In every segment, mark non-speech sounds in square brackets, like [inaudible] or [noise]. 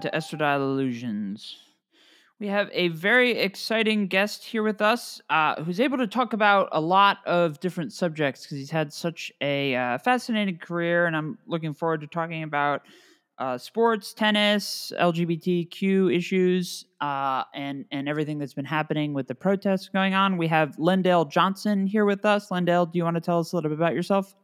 to Estradiol Illusions. We have a very exciting guest here with us uh, who's able to talk about a lot of different subjects because he's had such a uh, fascinating career, and I'm looking forward to talking about uh, sports, tennis, LGBTQ issues, uh, and and everything that's been happening with the protests going on. We have Lendale Johnson here with us. Lendale, do you want to tell us a little bit about yourself?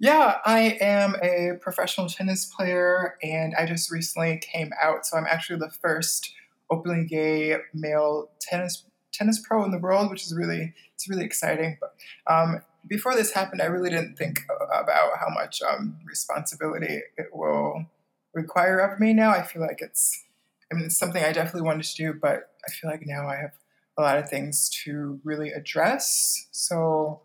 Yeah, I am a professional tennis player, and I just recently came out. So I'm actually the first openly gay male tennis tennis pro in the world, which is really it's really exciting. But um, before this happened, I really didn't think about how much um, responsibility it will require of me. Now I feel like it's I mean it's something I definitely wanted to do, but I feel like now I have a lot of things to really address. So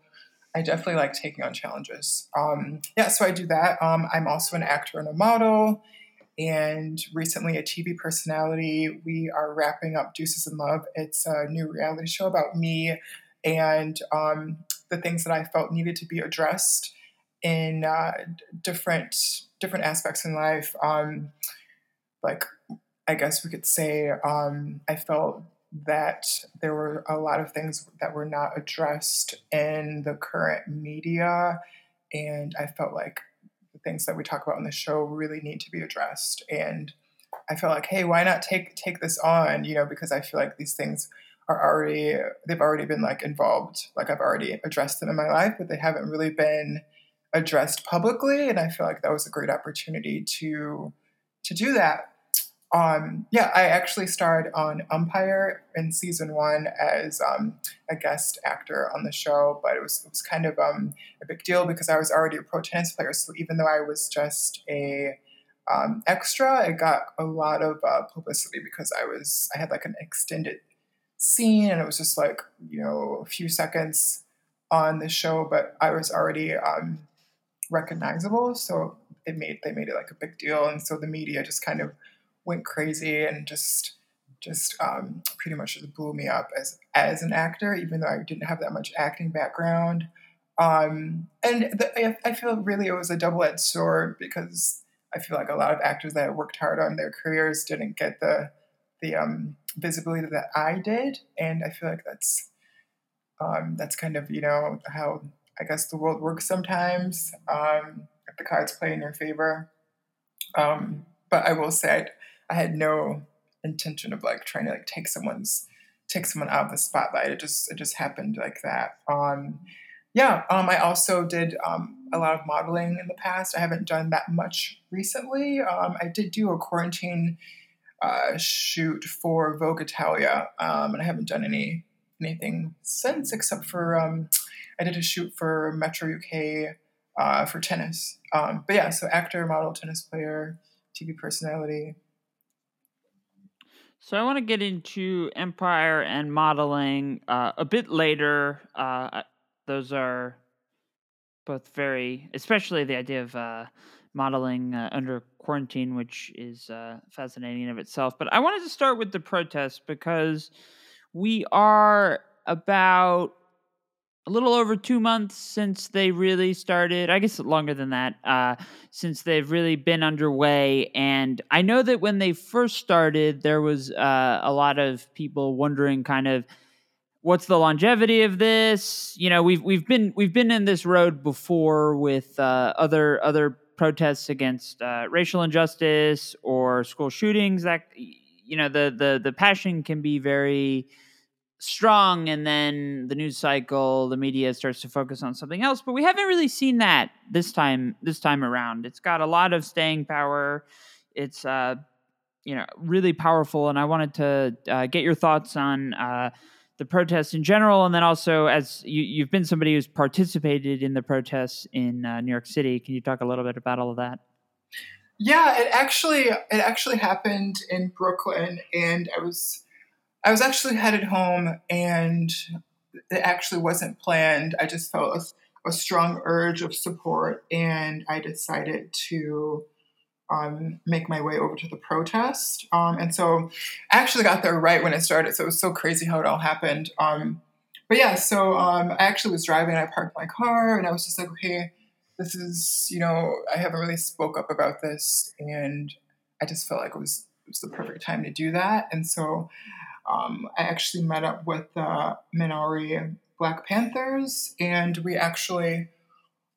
I definitely like taking on challenges. Um, yeah, so I do that. Um, I'm also an actor and a model and recently a TV personality. We are wrapping up Deuces & Love. It's a new reality show about me and um, the things that I felt needed to be addressed in uh, different different aspects in life. Um, like, I guess we could say, um, I felt that there were a lot of things that were not addressed in the current media, and I felt like the things that we talk about on the show really need to be addressed. And I felt like, hey, why not take take this on? You know, because I feel like these things are already they've already been like involved. Like I've already addressed them in my life, but they haven't really been addressed publicly. And I feel like that was a great opportunity to to do that. Um, yeah, I actually starred on Empire in season one as um, a guest actor on the show, but it was it was kind of um, a big deal because I was already a pro tennis player. So even though I was just a um, extra, it got a lot of uh, publicity because I was I had like an extended scene and it was just like you know a few seconds on the show, but I was already um, recognizable, so it made they made it like a big deal, and so the media just kind of went crazy and just just um, pretty much just blew me up as as an actor, even though I didn't have that much acting background. Um, and the, I feel really it was a double edged sword because I feel like a lot of actors that worked hard on their careers didn't get the the um, visibility that I did, and I feel like that's um, that's kind of you know how I guess the world works sometimes. Um, if the cards play in your favor, um, but I will say. I'd, I had no intention of like trying to like take someone's take someone out of the spotlight. It just it just happened like that. Um, yeah. Um, I also did um, a lot of modeling in the past. I haven't done that much recently. Um, I did do a quarantine uh, shoot for Vogue Italia, um, and I haven't done any anything since except for um, I did a shoot for Metro UK uh, for tennis. Um, but yeah, so actor, model, tennis player, TV personality. So I want to get into Empire and modeling uh, a bit later. Uh, those are both very, especially the idea of uh, modeling uh, under quarantine, which is uh, fascinating in of itself. But I wanted to start with the protests because we are about a little over two months since they really started. I guess longer than that, uh, since they've really been underway. And I know that when they first started, there was uh, a lot of people wondering, kind of, what's the longevity of this? You know, we've we've been we've been in this road before with uh, other other protests against uh, racial injustice or school shootings. That you know, the the the passion can be very strong and then the news cycle the media starts to focus on something else but we haven't really seen that this time this time around. It's got a lot of staying power. It's uh you know really powerful and i wanted to uh, get your thoughts on uh the protests in general and then also as you, you've been somebody who's participated in the protests in uh, new york city. Can you talk a little bit about all of that? Yeah it actually it actually happened in brooklyn and i was I was actually headed home and it actually wasn't planned. I just felt a, a strong urge of support and I decided to um, make my way over to the protest. Um, and so I actually got there right when it started. So it was so crazy how it all happened. Um, but yeah, so um, I actually was driving, and I parked my car and I was just like, okay, this is, you know, I haven't really spoke up about this and I just felt like it was it was the perfect time to do that. And so um, I actually met up with the uh, Maori Black Panthers, and we actually,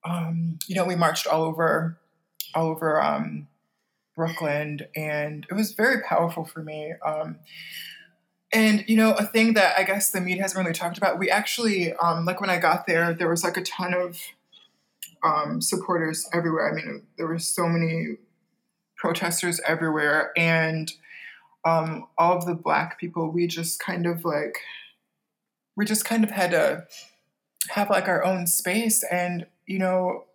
um, you know, we marched all over, all over um, Brooklyn, and it was very powerful for me. Um, and you know, a thing that I guess the media hasn't really talked about. We actually, um, like when I got there, there was like a ton of um, supporters everywhere. I mean, there were so many protesters everywhere, and um, all of the black people, we just kind of like, we just kind of had to have like our own space. And, you know,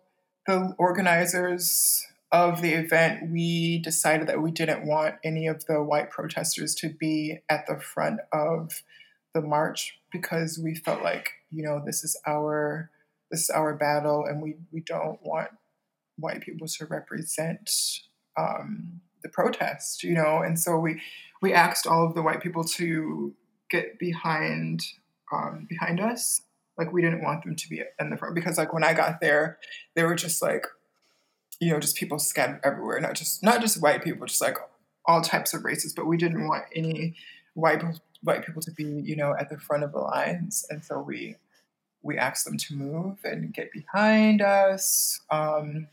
the organizers of the event, we decided that we didn't want any of the white protesters to be at the front of the march because we felt like, you know, this is our this is our battle and we, we don't want white people to represent um, the protest, you know, and so we we asked all of the white people to get behind um, behind us. Like we didn't want them to be in the front because like when I got there, they were just like, you know, just people scattered everywhere. Not just not just white people, just like all types of races. But we didn't want any white white people to be, you know, at the front of the lines, and so we we asked them to move and get behind us. Um,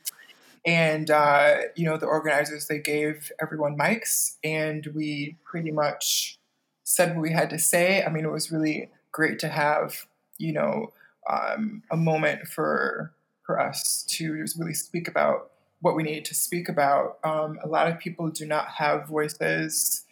and, uh, you know, the organizers, they gave everyone mics and we pretty much said what we had to say. I mean, it was really great to have, you know, um, a moment for for us to just really speak about what we needed to speak about. Um, a lot of people do not have voices,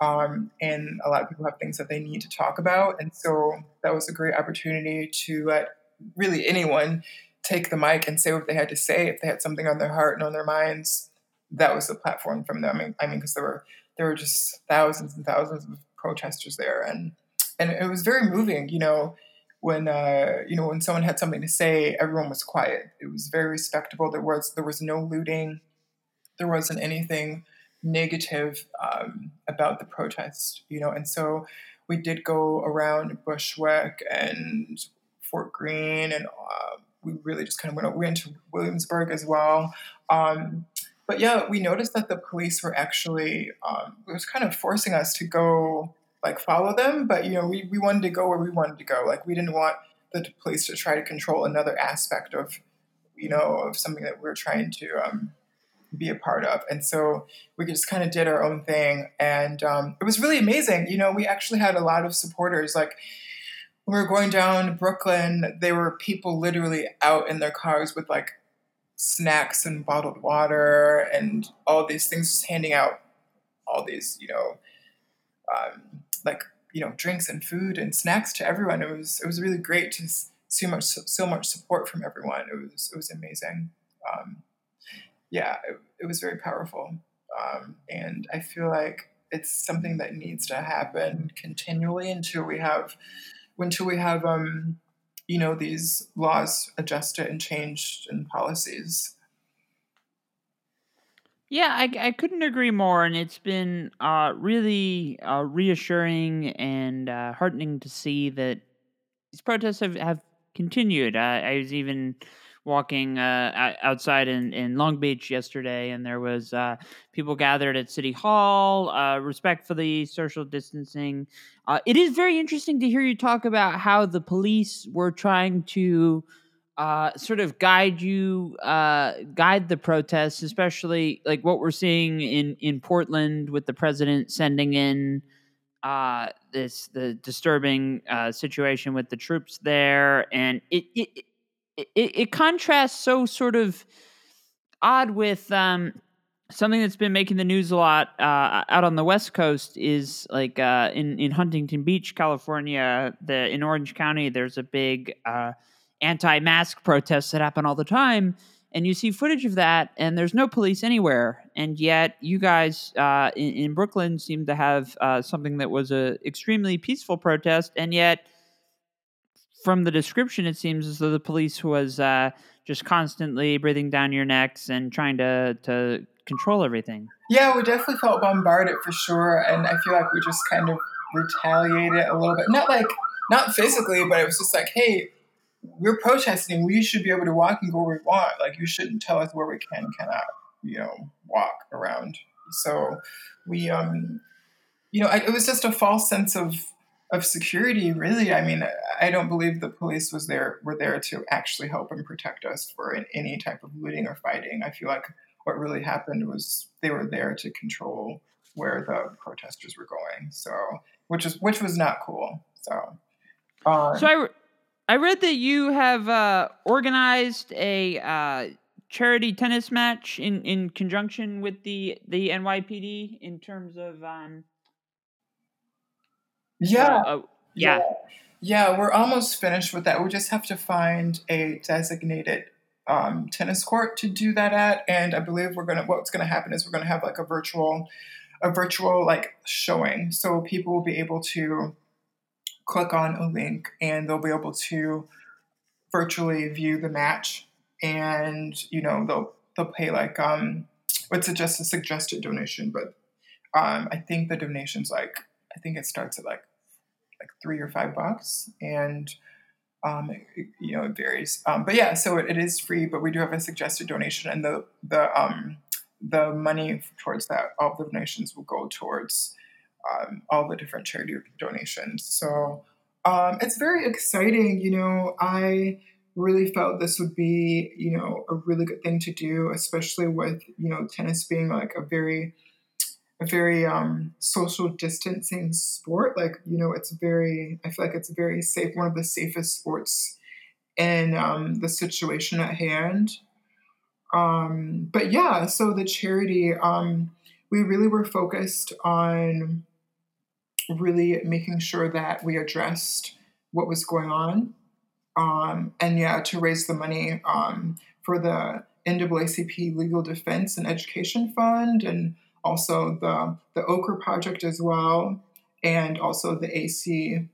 um, and a lot of people have things that they need to talk about. And so that was a great opportunity to let really anyone take the mic and say what they had to say. If they had something on their heart and on their minds that was the platform from them. I mean i mean because there were there were just thousands and thousands of protesters there. And and it was very moving you know when uh, you know when someone had something to say everyone was quiet. It was very respectable. There was there was no looting. There wasn't anything negative um, about the protest you know? And so we did go around bushwick and fort greene and uh, we really just kind of went, went to Williamsburg as well. Um, but yeah, we noticed that the police were actually um, it was kind of forcing us to go like follow them, but you know we, we wanted to go where we wanted to go. Like we didn't want the police to try to control another aspect of you know of something that we are trying to um, be a part of, and so we just kind of did our own thing, and um, it was really amazing. You know, we actually had a lot of supporters like we were going down Brooklyn, there were people literally out in their cars with like snacks and bottled water and all these things, just handing out all these, you know, um, like you know, drinks and food and snacks to everyone. It was it was really great to see much so much support from everyone. It was it was amazing. Um, yeah, it, it, was very powerful, um, and I feel like it's something that needs to happen continually until we have until we have um, you know these laws adjusted and changed and policies. Yeah, I, I couldn't agree more, and it's been uh, really uh, reassuring and uh, heartening to see that these protests have, have continued. I was even walking uh, outside in, in Long Beach yesterday, and there was uh, people gathered at City Hall, uh, the social distancing. Uh, it is very interesting to hear you talk about how the police were trying to uh, sort of guide you, uh, guide the protests, especially like what we're seeing in in Portland with the president sending in this the disturbing situation with the troops there, and it, it it, it contrasts so sort of odd with um, something that's been making the news a lot uh, out on the west coast is like uh, in in Huntington Beach, California, the in Orange County. There's a big uh, anti-mask protests that happen all the time, and you see footage of that, and there's no police anywhere, and yet you guys uh, in, in, Brooklyn seem to have uh, something that was a extremely peaceful protest, and yet from the description, it seems as though the police was uh, just constantly breathing down your necks and trying to to control everything. Yeah, we definitely felt bombarded for sure, and I feel like we just kind of retaliated a little bit. Not like not physically, but it was just like, hey, we're protesting. We should be able to walk and go where we want. Like you shouldn't tell us where we can cannot, you know, walk around. So we, um, you know, I, it was just a false sense of of security. Really, I mean, I don't believe the police was there were there to actually help and protect us for any type of looting or fighting. I feel like what really happened was they were there to control where the protesters were going. So, which is which was not cool. So, uh, so I, I read that you have uh, organized a uh, charity tennis match in, in conjunction with the the NYPD in terms of um. Yeah. Uh, uh, yeah. yeah. Yeah, we're almost finished with that. We just have to find a designated um, tennis court to do that at, and I believe we're gonna. What's gonna happen is we're gonna have like a virtual, a virtual like showing, so people will be able to click on a link and they'll be able to virtually view the match, and you know they'll they'll pay like um, it's just a suggested donation, but um, I think the donation's like I think it starts at like like three or five bucks, and um, it, you know, it varies. Um, but yeah, so it, it is free, but we do have a suggested donation, and the the um, the money towards that, all the donations will go towards um, all the different charity donations. So um, it's very exciting. You know, I really felt this would be, you know, a really good thing to do, especially with you know tennis being like a very a very um, social distancing sport. Like, you know, it's very, I feel like it's very safe, one of the safest sports in um, the situation at hand. Um, but yeah, so the charity, um, we really were focused on really making sure that we addressed what was going on. Um, and yeah, to raise the money um, for the NAACP Legal Defense and Education Fund and also the, the Okra Project as well, and also the AC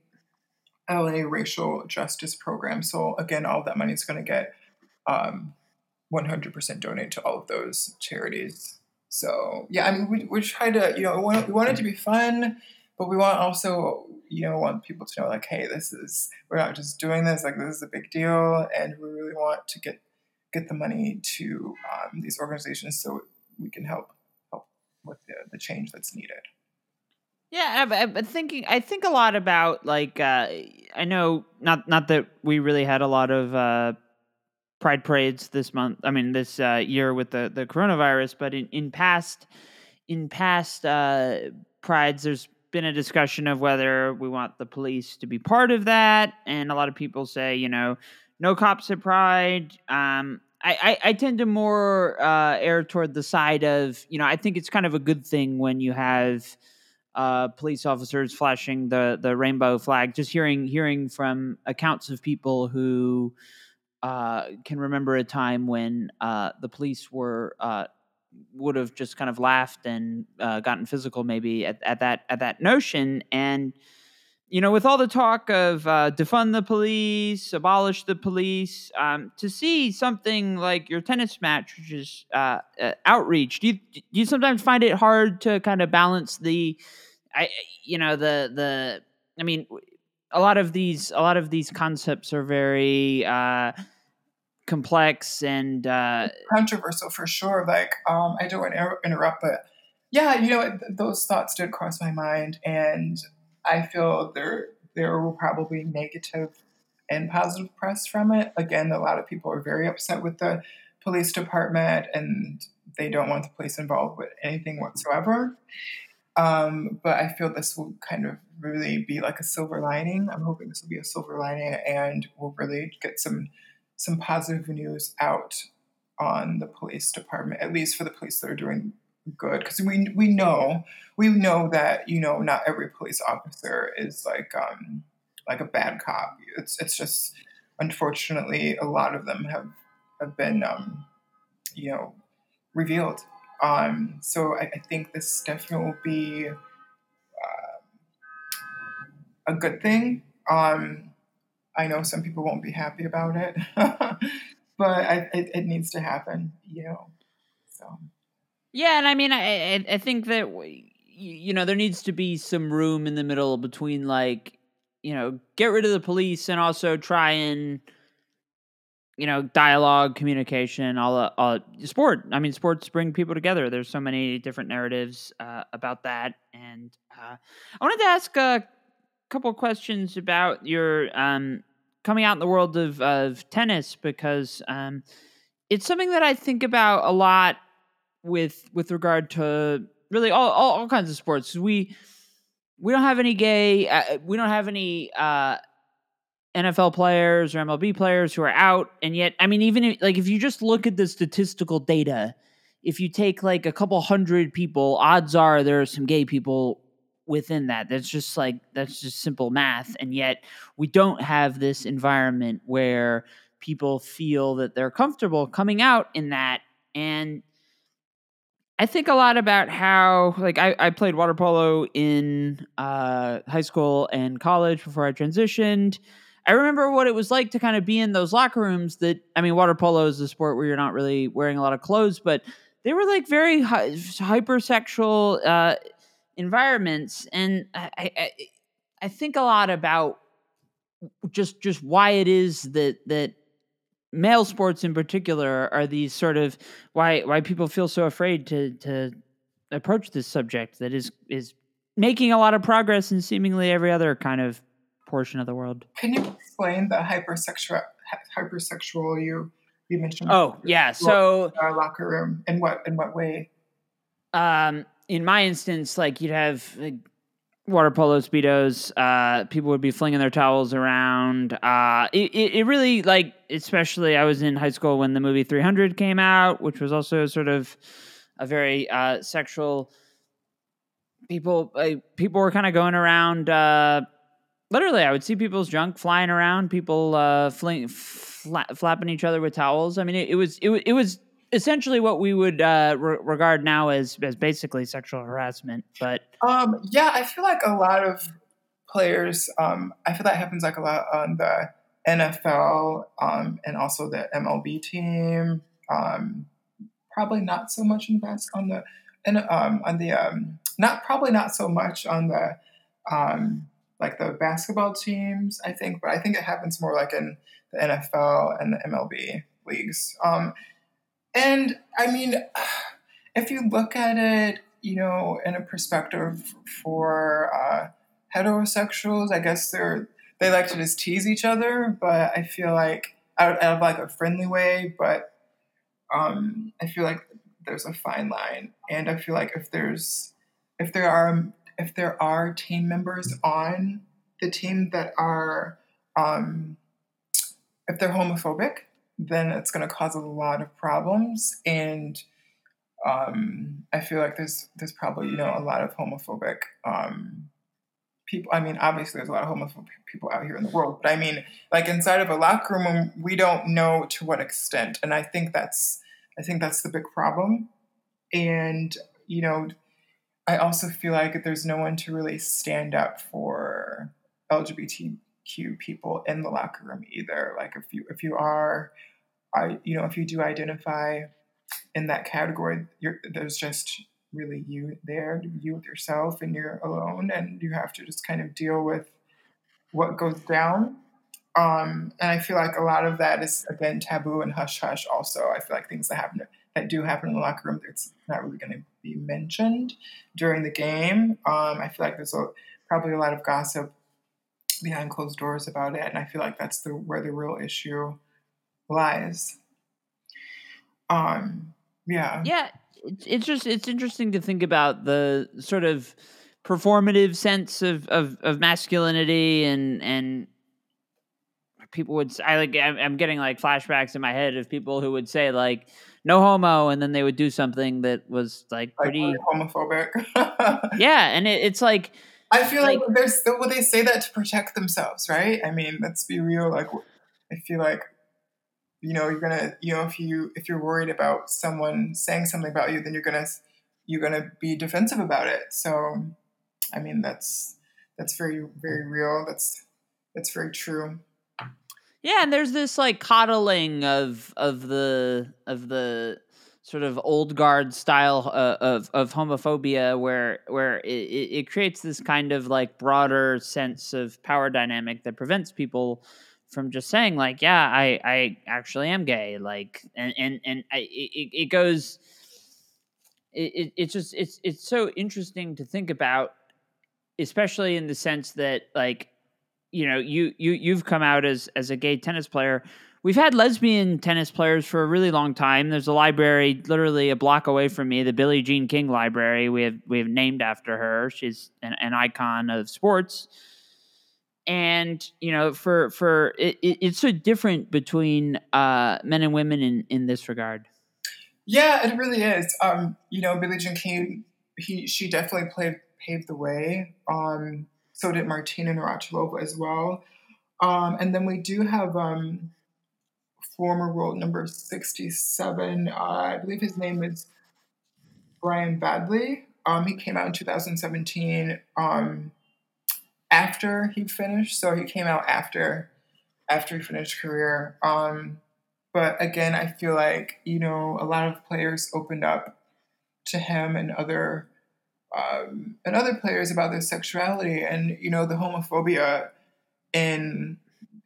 LA Racial Justice Program. So again, all that money is going to get um, 100% donated to all of those charities. So yeah, I mean, we, we try to, you know, we want, we want it to be fun, but we want also, you know, want people to know like, hey, this is, we're not just doing this, like this is a big deal. And we really want to get, get the money to um, these organizations so we can help with the, the change that's needed. Yeah, I've, been thinking. I think a lot about like uh, I know not not that we really had a lot of uh, pride parades this month. I mean this uh, year with the the coronavirus, but in in past in past uh, prides, there's been a discussion of whether we want the police to be part of that, and a lot of people say you know no cops at pride. Um, I, I, I tend to more uh, err toward the side of you know I think it's kind of a good thing when you have uh, police officers flashing the the rainbow flag. Just hearing hearing from accounts of people who uh, can remember a time when uh, the police were uh, would have just kind of laughed and uh, gotten physical maybe at, at that at that notion and you know, with all the talk of uh, defund the police, abolish the police, um, to see something like your tennis match, which is uh, uh, outreach, do you do you sometimes find it hard to kind of balance the, I you know the the I mean, a lot of these a lot of these concepts are very uh, complex and uh, controversial for sure. Like, um, I don't want to interrupt, but yeah, you know, those thoughts did cross my mind, and I feel there there will probably negative and positive press from it. Again, a lot of people are very upset with the police department and they don't want the police involved with anything whatsoever. Um, but I feel this will kind of really be like a silver lining. I'm hoping this will be a silver lining and we'll really get some some positive news out on the police department, at least for the police that are doing good because we we know we know that you know not every police officer is like um like a bad cop. It's it's just unfortunately a lot of them have have been um you know revealed. Um, so I, I think this definitely will be uh, a good thing. Um, I know some people won't be happy about it, [laughs] but I, it, it needs to happen. You know, so. Yeah, and I mean, I I, think that you know there needs to be some room in the middle between like you know get rid of the police and also try and you know, dialogue, communication, all, uh, all sport. I mean, sports bring people together. There's so many different narratives uh, about that, and uh, I wanted to ask a couple questions about your um, coming out in the world of, of tennis because um, it's something that I think about a lot with with regard to really all all, all kinds of sports. We we don't have any gay. Uh, we don't have any uh, NFL players or MLB players who are out, and yet, I mean, even if, like if you just look at the statistical data, if you take like a couple hundred people, odds are there are some gay people within that. That's just like that's just simple math, and yet we don't have this environment where people feel that they're comfortable coming out in that and I think a lot about how, like, I, I played water polo in uh, high school and college before I transitioned. I remember what it was like to kind of be in those locker rooms that, I mean, water polo is a sport where you're not really wearing a lot of clothes, but they were like very hi- hypersexual uh, environments. And I, I, I think a lot about just just why it is that that male sports in particular are these sort of why why people feel so afraid to to approach this subject that is is making a lot of progress in seemingly every other kind of portion of the world. Can you explain the hypersexual hypersexual you you mentioned? Oh yeah, so our locker room in what in what way? Um, in my instance, like you'd have like, water polo speedos. Uh, people would be flinging their towels around. Uh, it, it, it really like, especially I was in high school when the movie 300 came out, which was also sort of a very uh, sexual. People, people were kind of going around. Uh, literally, I would see people's junk flying around. People uh, fling, fla- flapping each other with towels. I mean, it, it was it, it was essentially what we would uh, re- regard now as as basically sexual harassment. But um, yeah, I feel like a lot of players. Um, I feel that happens like a lot on the NFL um, and also the MLB team. Um, probably not so much in the bas- on the and um, on the um, not probably not so much on the like the basketball teams. I think, but I think it happens more like in the NFL and the MLB leagues. And I mean, [sighs] if you look at it, you know, in a perspective for uh, heterosexuals, I guess they're they like to just tease each other, but I feel like out, out of like a friendly way, but um, I feel like there's a fine line, and I feel like if there's if there are if there are team members on the team that are um, if they're homophobic, then it's going to cause a lot of problems. And um, I feel like there's there's probably you know a lot of homophobic um, people. I mean, obviously there's a lot of homophobic people out here in the world, but I mean, like inside of a locker room, we don't know to what extent, and I think that's I think that's the big problem. And you know, I also feel like there's no one to really stand up for LGBT people in the locker room either. Like if you if you are, I you know if you do identify in that category, there's just really you there, you with yourself, and you're alone, and you have to just kind of deal with what goes down. Um, and I feel like a lot of that is again taboo and hush hush. Also, I feel like things that happen that do happen in the locker room, it's not really going to be mentioned during the game. Um, I feel like there's a, probably a lot of gossip behind closed doors about it, and I feel like that's the where the real issue lies. Um, yeah, yeah. It's just it's interesting to think about the sort of performative sense of of, of masculinity and and people would I like I'm getting like flashbacks in my head of people who would say like no homo and then they would do something that was like pretty like homophobic. [laughs] yeah, and it, it's like I feel like, like there's well, they say that to protect themselves, right? I mean, let's be real. Like, I feel like you know you're gonna you know if you if you're worried about someone saying something about you, then you're gonna you're gonna be defensive about it. So, I mean, that's that's very very real. That's that's very true. Yeah, and there's this like coddling of of the of the sort of old guard style uh, of of homophobia where where it, it creates this kind of like broader sense of power dynamic that prevents people from just saying like, yeah, I I actually am gay, like, and and and I, it it goes. It, it it's just it's it's so interesting to think about, especially in the sense that like, you know, you you you've come out as as a gay tennis player. We've had lesbian tennis players for a really long time. There's a library literally a block away from me, the Billie Jean King Library. We have we have named after her. She's an, an icon of sports and you know for for it, it, it's so different between uh men and women in in this regard yeah it really is um you know billie jean king he she definitely played paved the way um so did martina navratilova as well um and then we do have um former world number 67 uh, i believe his name is brian vahaly um he came out in 2017 um after he finished. So he came out after after he finished career. Um, but again, I feel like you know a lot of players opened up to him and other um, and other players about their sexuality and you know the homophobia in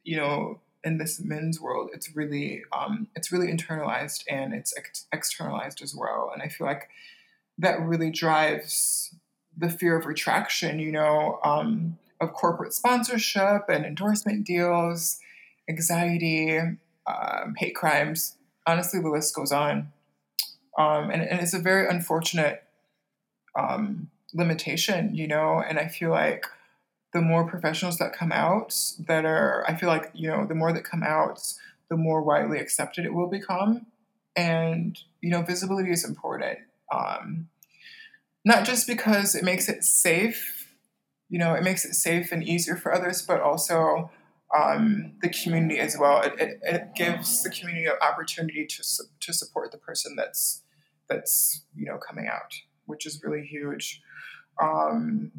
you know in this men's world. It's really um, it's really internalized and it's ex- externalized as well. And I feel like that really drives the fear of retraction. You know. Um, of corporate sponsorship and endorsement deals, anxiety, um, hate crimes. Honestly, the list goes on. Um, and, and, it's a very unfortunate um, limitation, you know, and I feel like the more professionals that come out that are, I feel like, you know, the more that come out, the more widely accepted it will become. And, you know, visibility is important. Um, not just because it makes it safe you know, it makes it safe and easier for others, but also um, the community as well. It, it, it, gives the community an opportunity to, to support the person that's that's you know coming out, which is really huge. Um,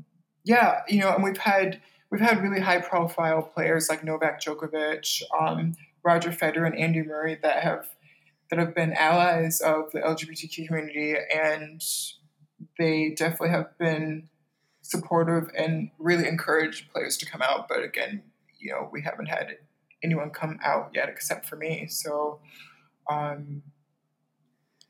yeah, you know, and we've had we've had really high profile players like Novak Djokovic, um, Roger Federer, and Andy Murray that have that have been allies of the LGBTQ community, and they definitely have been supportive and really encouraged players to come out. But again, you know, we haven't had anyone come out yet except for me. So, um,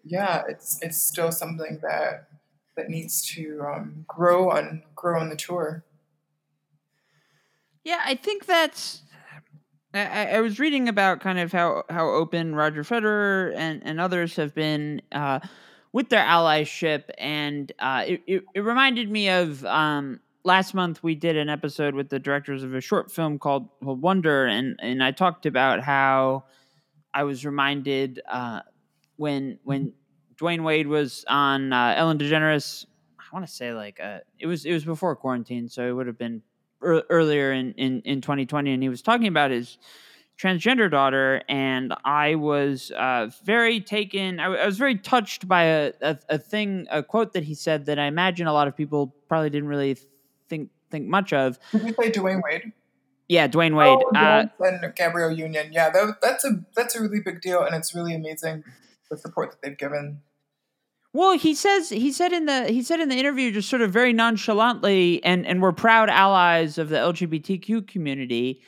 yeah, it's it's still something that that needs to um, grow on grow on the tour. Yeah, I think that's. I, I, was reading about kind of how, how open Roger Federer and, and others have been uh, with their allyship, and uh, it, it, it reminded me of um, last month we did an episode with the directors of a short film called, Wonder, and and I talked about how I was reminded uh, when when Dwyane Wade was on uh, Ellen DeGeneres. I want to say like uh, it was it was before quarantine, so it would have been er- earlier in, in in 2020, and he was talking about his transgender daughter, and I was uh, very taken. I, I, was very touched by a, a, a, thing, a quote that he said that I imagine a lot of people probably didn't really think think much of. Did you say Dwyane Wade? Yeah, Dwyane Wade. Oh, uh, and Gabrielle Union. Yeah, that, that's a that's a really big deal, and it's really amazing the support that they've given. Well, he says he said in the he said in the interview just sort of very nonchalantly, and and we're proud allies of the LGBTQ community.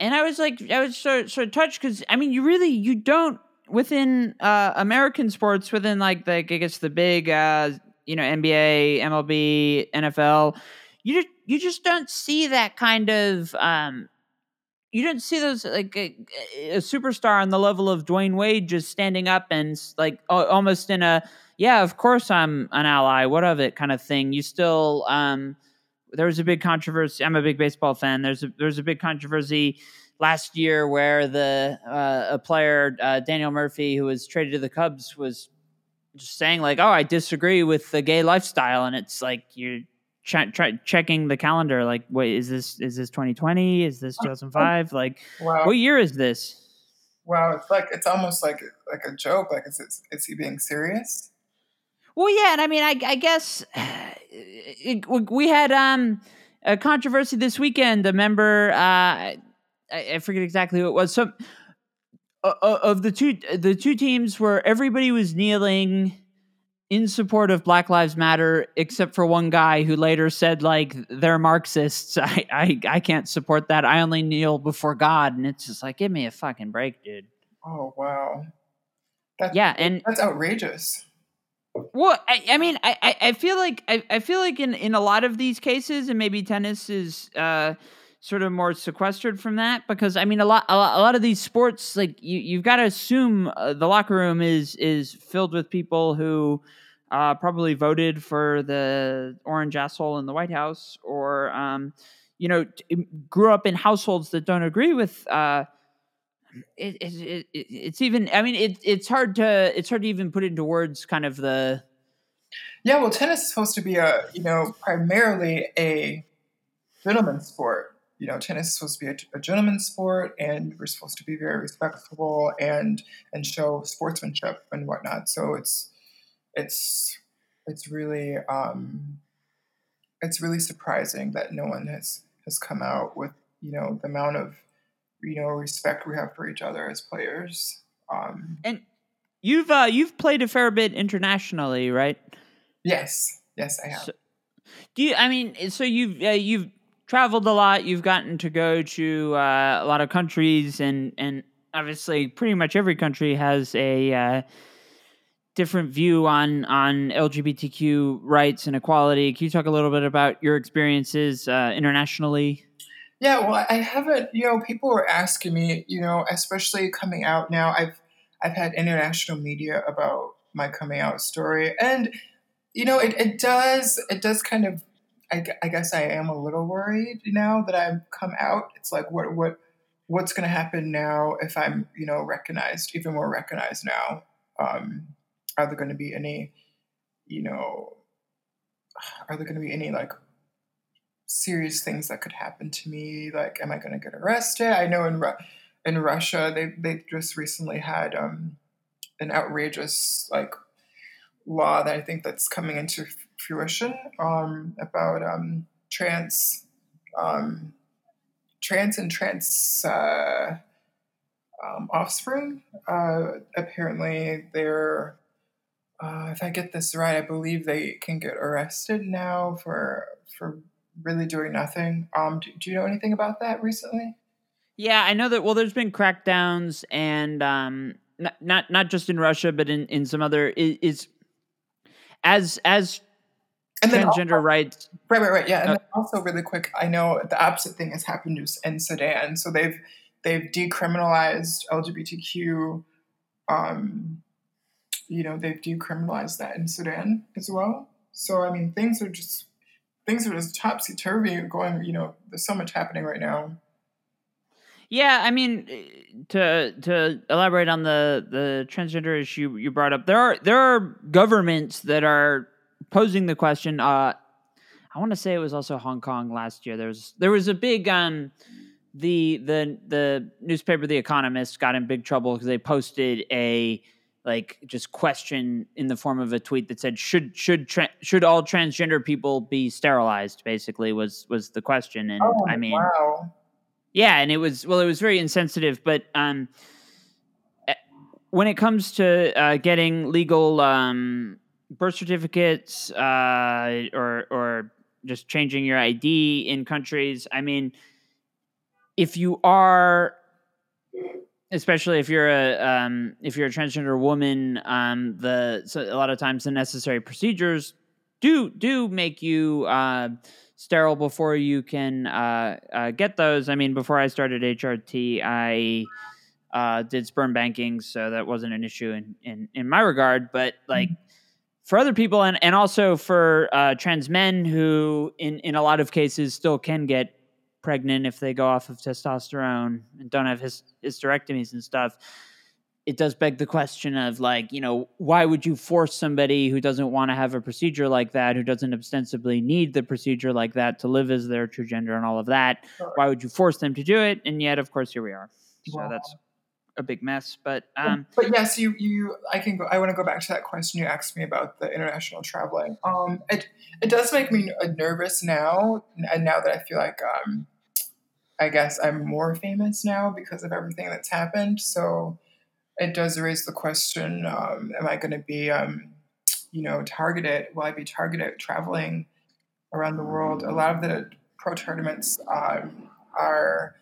And I was like, I was sort sort of touched because I mean, you really you don't within uh, American sports within like the I guess the big uh, you know NBA, MLB, NFL, you just you just don't see that kind of um, you don't see those like a, a, superstar on the level of Dwyane Wade just standing up and like almost in a yeah, of course I'm an ally, what of it kind of thing. You still um there was a big controversy. I'm a big baseball fan. There's a there's a big controversy last year where the uh, a player uh, Daniel Murphy, who was traded to the Cubs, was just saying like, "Oh, I disagree with the gay lifestyle," and it's like you're ch- ch- checking the calendar. Like, wait, is this is this 2020? Is this 2005? Like, wow. what year is this? Wow, it's like it's almost like like a joke. Like, is it, is he being serious? Well, yeah, and I mean, I, I guess [sighs] it, we had um, a controversy this weekend. A member, uh, I, I, forget exactly who it was. So, uh, of the two, the two teams where everybody was kneeling in support of Black Lives Matter, except for one guy who later said like they're Marxists. [laughs] I I, I can't support that. I only kneel before God, and it's just like give me a fucking break, dude. Oh wow. That's, yeah, and that's outrageous. Well, I, I mean, I, I feel like I, I feel like in, in a lot of these cases, and maybe tennis is uh, sort of more sequestered from that because I mean, a lot a lot, a lot of these sports, like you you've got to assume uh, the locker room is is filled with people who uh, probably voted for the orange asshole in the White House, or um, you know, t- grew up in households that don't agree with. Uh, it, it, it, it's even i mean it, it's hard to it's hard to even put into words kind of the yeah well tennis is supposed to be a you know primarily a gentleman's sport you know tennis is supposed to be a, a gentleman's sport and we're supposed to be very respectful and and show sportsmanship and whatnot so it's it's it's really um it's really surprising that no one has has come out with you know the amount of you know respect we have for each other as players. Um, and you've uh, you've played a fair bit internationally, right? Yes, yes, I have. So, do you? I mean, so you've uh, you've traveled a lot. You've gotten to go to uh, a lot of countries, and and obviously, pretty much every country has a uh, different view on on LGBTQ rights and equality. Can you talk a little bit about your experiences uh, internationally? Yeah, well, I haven't. You know, people were asking me. You know, especially coming out now. I've I've had international media about my coming out story, and you know, it, it does it does kind of. I, I guess I am a little worried now that I've come out. It's like what what what's going to happen now if I'm you know recognized even more recognized now. Um, are there going to be any, you know, are there going to be any like serious things that could happen to me. Like, am I going to get arrested? I know in Ru- in Russia they they just recently had um, an outrageous like law that I think that's coming into fruition um, about um, trans um, trans and trans uh, um, offspring. Uh, apparently, they're uh, if I get this right, I believe they can get arrested now for for really doing nothing. Um, do, do, you know anything about that recently? Yeah, I know that. Well, there's been crackdowns, and um, not not not just in Russia, but in in some other is, as as and transgender also, rights. Right, right, right. Yeah, and uh, also really quick, I know the opposite thing has happened in Sudan. So they've they've decriminalized LGBTQ. Um, you know, they've decriminalized that in Sudan as well. So I mean, things are just things are just topsy turvy going. You know, there's so much happening right now. Yeah, I mean, to to elaborate on the the transgender issue you brought up, there are there are governments that are posing the question. Uh, I want to say it was also Hong Kong last year. There was there was a big um the the the newspaper The Economist got in big trouble because they posted a like just question in the form of a tweet that said should should tra- should all transgender people be sterilized basically was was the question and oh, i mean wow. yeah and it was well it was very insensitive but um eh, when it comes to uh, getting legal um, birth certificates uh, or or just changing your ID in countries, I mean, if you are especially if you're a um, if you're a transgender woman, um, the so a lot of times the necessary procedures do do make you uh, sterile before you can uh, uh, get those. I mean, before I started HRT, I uh, did sperm banking, so that wasn't an issue in in, in my regard. But like. For other people, and, and also for uh, trans men who, in, in a lot of cases, still can get pregnant if they go off of testosterone and don't have his hysterectomies and stuff it does beg the question of like you know why would you force somebody who doesn't want to have a procedure like that who doesn't ostensibly need the procedure like that to live as their true gender and all of that sure. why would you force them to do it and yet of course here we are so wow. that's a big mess. But um, but yes, you you I can go. I want to go back to that question you asked me about the international traveling. Um, it it does make me nervous now, and now that I feel like um, I guess I'm more famous now because of everything that's happened. So it does raise the question: um, Am I going to be, um, you know, targeted? Will I be targeted traveling around the world? A lot of the pro tournaments um, are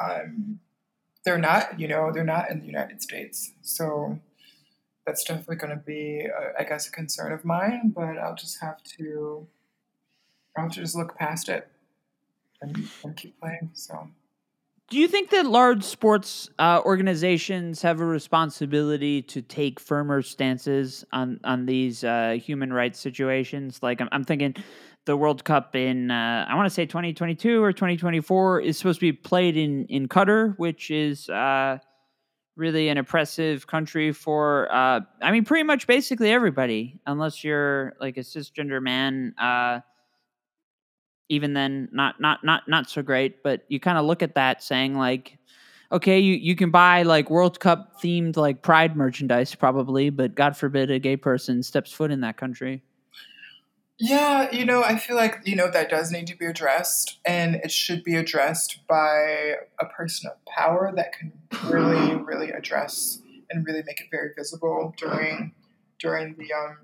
um, they're not, you know, they're not in the United States. So that's definitely going to be, uh, I guess, a concern of mine. But I'll just have to, I'll have to just look past it and, and keep playing. So. Do you think that large sports uh, organizations have a responsibility to take firmer stances on on these uh, human rights situations? Like, I'm, I'm thinking the World Cup in uh, I want to say 2022 or 2024 is supposed to be played in in Qatar, which is uh, really an oppressive country for uh, I mean pretty much basically everybody, unless you're like a cisgender man. Uh, even then, not not not not so great. But you kind of look at that, saying like, okay, you, you can buy like World Cup themed like pride merchandise probably, but God forbid a gay person steps foot in that country. Yeah, you know, I feel like, you know, that does need to be addressed and it should be addressed by a person of power that can really, [laughs] really address and really make it very visible during during the um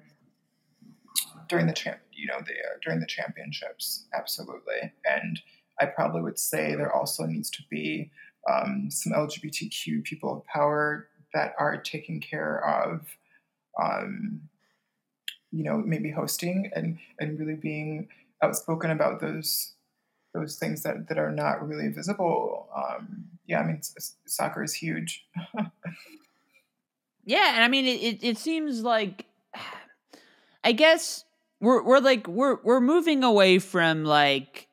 during the champ you know the uh, during the championships absolutely. And i probably would say there also needs to be um, some lgbtq people of power that are taking care of um, you know maybe hosting and and really being outspoken about those those things that that are not really visible um yeah i mean soccer is huge. [laughs] Yeah and i mean it, it, it seems like [sighs] i guess we're we're like we're we're moving away from like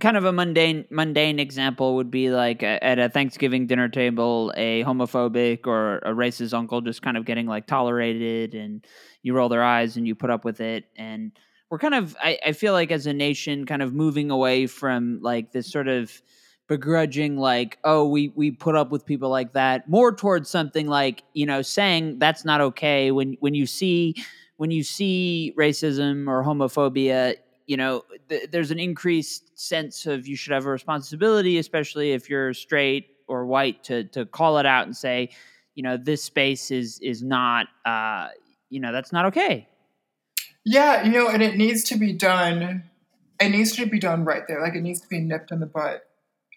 kind of a mundane mundane example would be like a, at a Thanksgiving dinner table, a homophobic or a racist uncle just kind of getting like tolerated, and you roll their eyes and you put up with it, and we're kind of I, I feel like as a nation kind of moving away from like this sort of begrudging like oh we we put up with people like that more towards something like you know saying that's not okay when when you see when you see racism or homophobia you know, th- there's an increased sense of you should have a responsibility, especially if you're straight or white, to to call it out and say, you know, this space is is not, uh, you know, that's not okay. Yeah, you know, and it needs to be done. It needs to be done right there. Like it needs to be nipped in the butt.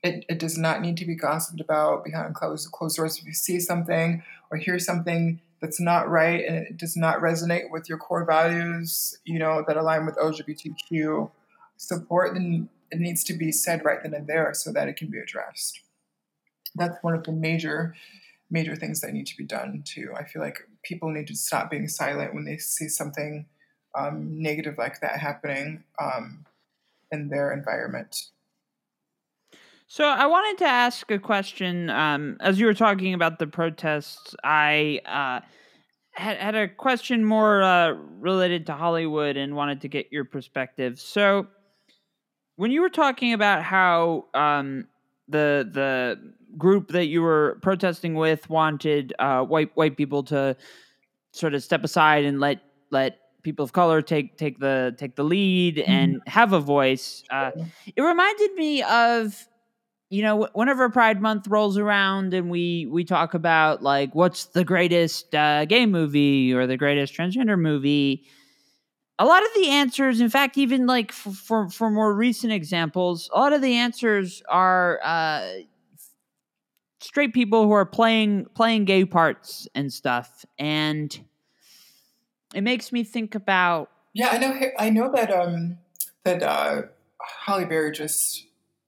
It, it does not need to be gossiped about behind closed closed doors. If you see something or hear something that's not right and it does not resonate with your core values, you know, that align with LGBTQ support, then it needs to be said right then and there so that it can be addressed. That's one of the major, major things that need to be done too. I feel like people need to stop being silent when they see something um, negative like that happening um, in their environment. So I wanted to ask a question. Um, as you were talking about the protests, I uh, had had a question more uh, related to Hollywood and wanted to get your perspective. So when you were talking about how um, the the group that you were protesting with wanted uh, white white people to sort of step aside and let let people of color take take the take the lead mm-hmm. and have a voice. Uh, it reminded me of you know, whenever Pride Month rolls around and we we talk about like what's the greatest uh, gay movie or the greatest transgender movie, a lot of the answers, in fact, even like for for, more recent examples, a lot of the answers are uh, straight people who are playing playing gay parts and stuff, and it makes me think about. Yeah, I know. I know that um that uh, Halle Berry just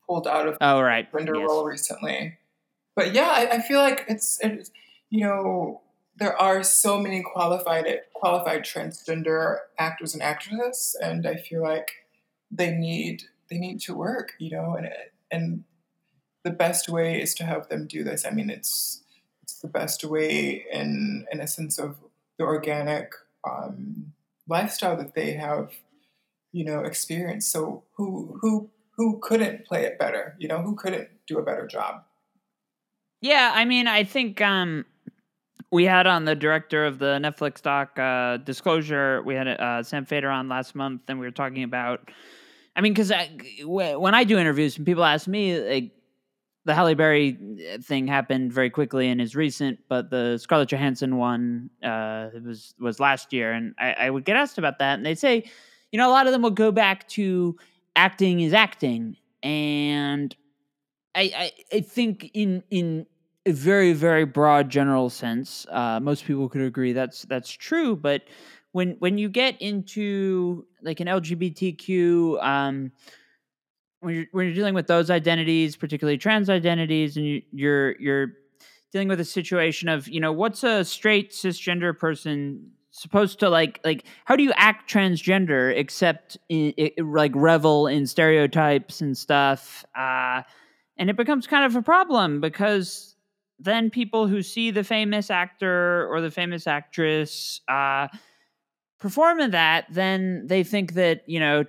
pulled out of oh right render yes. role recently. But yeah, I, I feel like it's, it's you know there are so many qualified qualified transgender actors and actresses, and I feel like they need they need to work, you know, and and the best way is to have them do this. I mean, it's it's the best way in in a sense of the organic um, lifestyle that they have, you know, experienced. So who who who couldn't play it better? You know, who couldn't do a better job? Yeah, I mean, I think um, we had on the director of the Netflix doc uh, Disclosure. We had uh, Sam Feder on last month, and we were talking about. I mean, because when I do interviews and people ask me, like, the Halle Berry uh, thing happened very quickly and is recent, but the Scarlett Johansson one uh, was was last year, and I, I would get asked about that, and they'd say, you know, a lot of them will go back to acting is acting, and I, I, I think in in a very very broad general sense, uh, most people could agree that's that's true. But when when you get into like an LGBTQ, um, when you're when you're dealing with those identities, particularly trans identities, and you, you're you're dealing with a situation of you know what's a straight cisgender person supposed to like like how do you act transgender except in, like revel in stereotypes and stuff? Uh and it becomes kind of a problem because then people who see the famous actor or the famous actress uh, perform in that, then they think that you know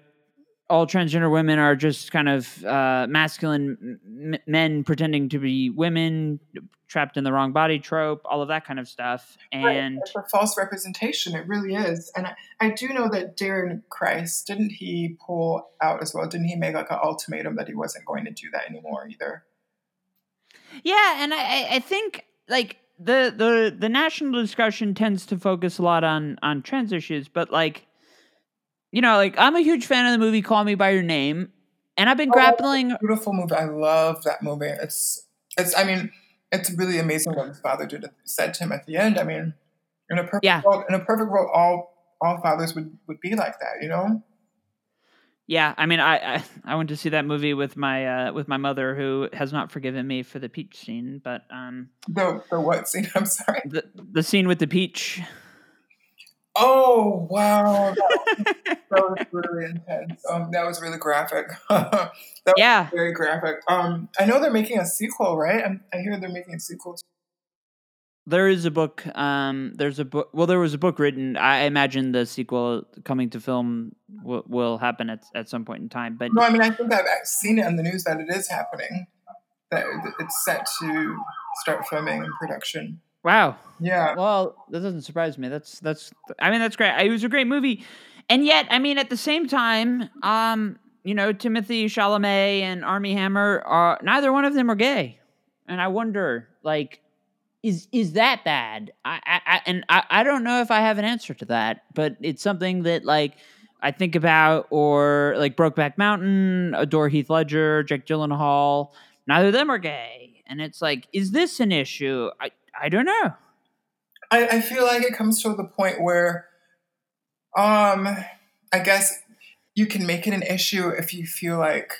all transgender women are just kind of uh, masculine m- men pretending to be women trapped in the wrong body trope all of that kind of stuff. And right. for false representation it really is. And I, I, do know that darren criss didn't he pull out as well? Didn't he make like an ultimatum that he wasn't going to do that anymore either? Yeah and i i think like the the the national discussion tends to focus a lot on on trans issues but like you know, like I'm a huge fan of the movie Call Me by Your Name, and I've been oh, grappling. Beautiful movie. I love that movie. It's it's. I mean, it's really amazing what his father did said to him at the end. I mean, in a perfect yeah. world, in a perfect world, all all fathers would would be like that. You know. Yeah, I mean, I, I, [laughs] I went to see that movie with my uh, with my mother, who has not forgiven me for the peach scene. But um, the the what scene? [laughs] I'm sorry. The the scene with the peach. Oh wow, [laughs] that, that was really intense. Um, that was really graphic. [laughs] that yeah, very graphic. Um, I know they're making a sequel, right? I'm, i hear they're making a sequel. There is a book. Um, there's a book. Well, there was a book written. I imagine the sequel coming to film w- will happen at at some point in time. But no, I mean, I think I've seen it on the news that it is happening. That it's set to start filming and production. Wow. Yeah. Well, that doesn't surprise me. That's that's. I mean, that's great. It was a great movie, and yet, I mean, at the same time, um, you know, Timothée Chalamet and Armie Hammer are neither one of them are gay, and I wonder, like, is is that bad? I, I, and I, I don't know if I have an answer to that, but it's something that like I think about, or like Brokeback Mountain, adore Heath Ledger, Jake Gyllenhaal. Neither of them are gay, and it's like, is this an issue? I I don't know. I, I feel like it comes to the point where, um, I guess you can make it an issue if you feel like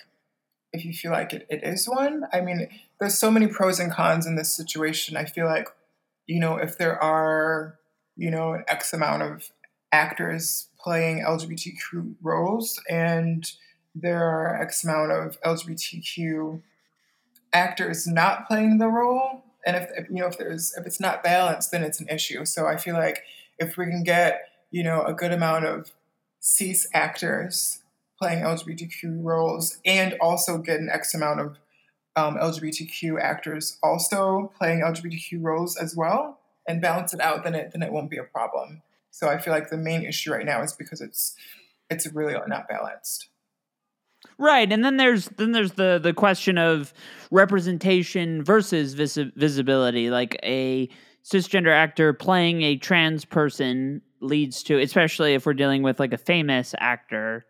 if you feel like it, it is one. I mean, there's so many pros and cons in this situation. I feel like, you know, if there are, you know, an X amount of actors playing LGBTQ roles and there are X amount of LGBTQ actors not playing the role, and if, you know if there's if it's not balanced then it's an issue. So i feel like if we can get you know a good amount of cis actors playing lgbtq roles and also get an x amount of um, lgbtq actors also playing lgbtq roles as well and balance it out then it then it won't be a problem. So i feel like the main issue right now is because it's it's really not balanced Right, and then there's then there's the the question of representation versus vis- visibility. Like a cisgender actor playing a trans person leads to, especially if we're dealing with like a famous actor,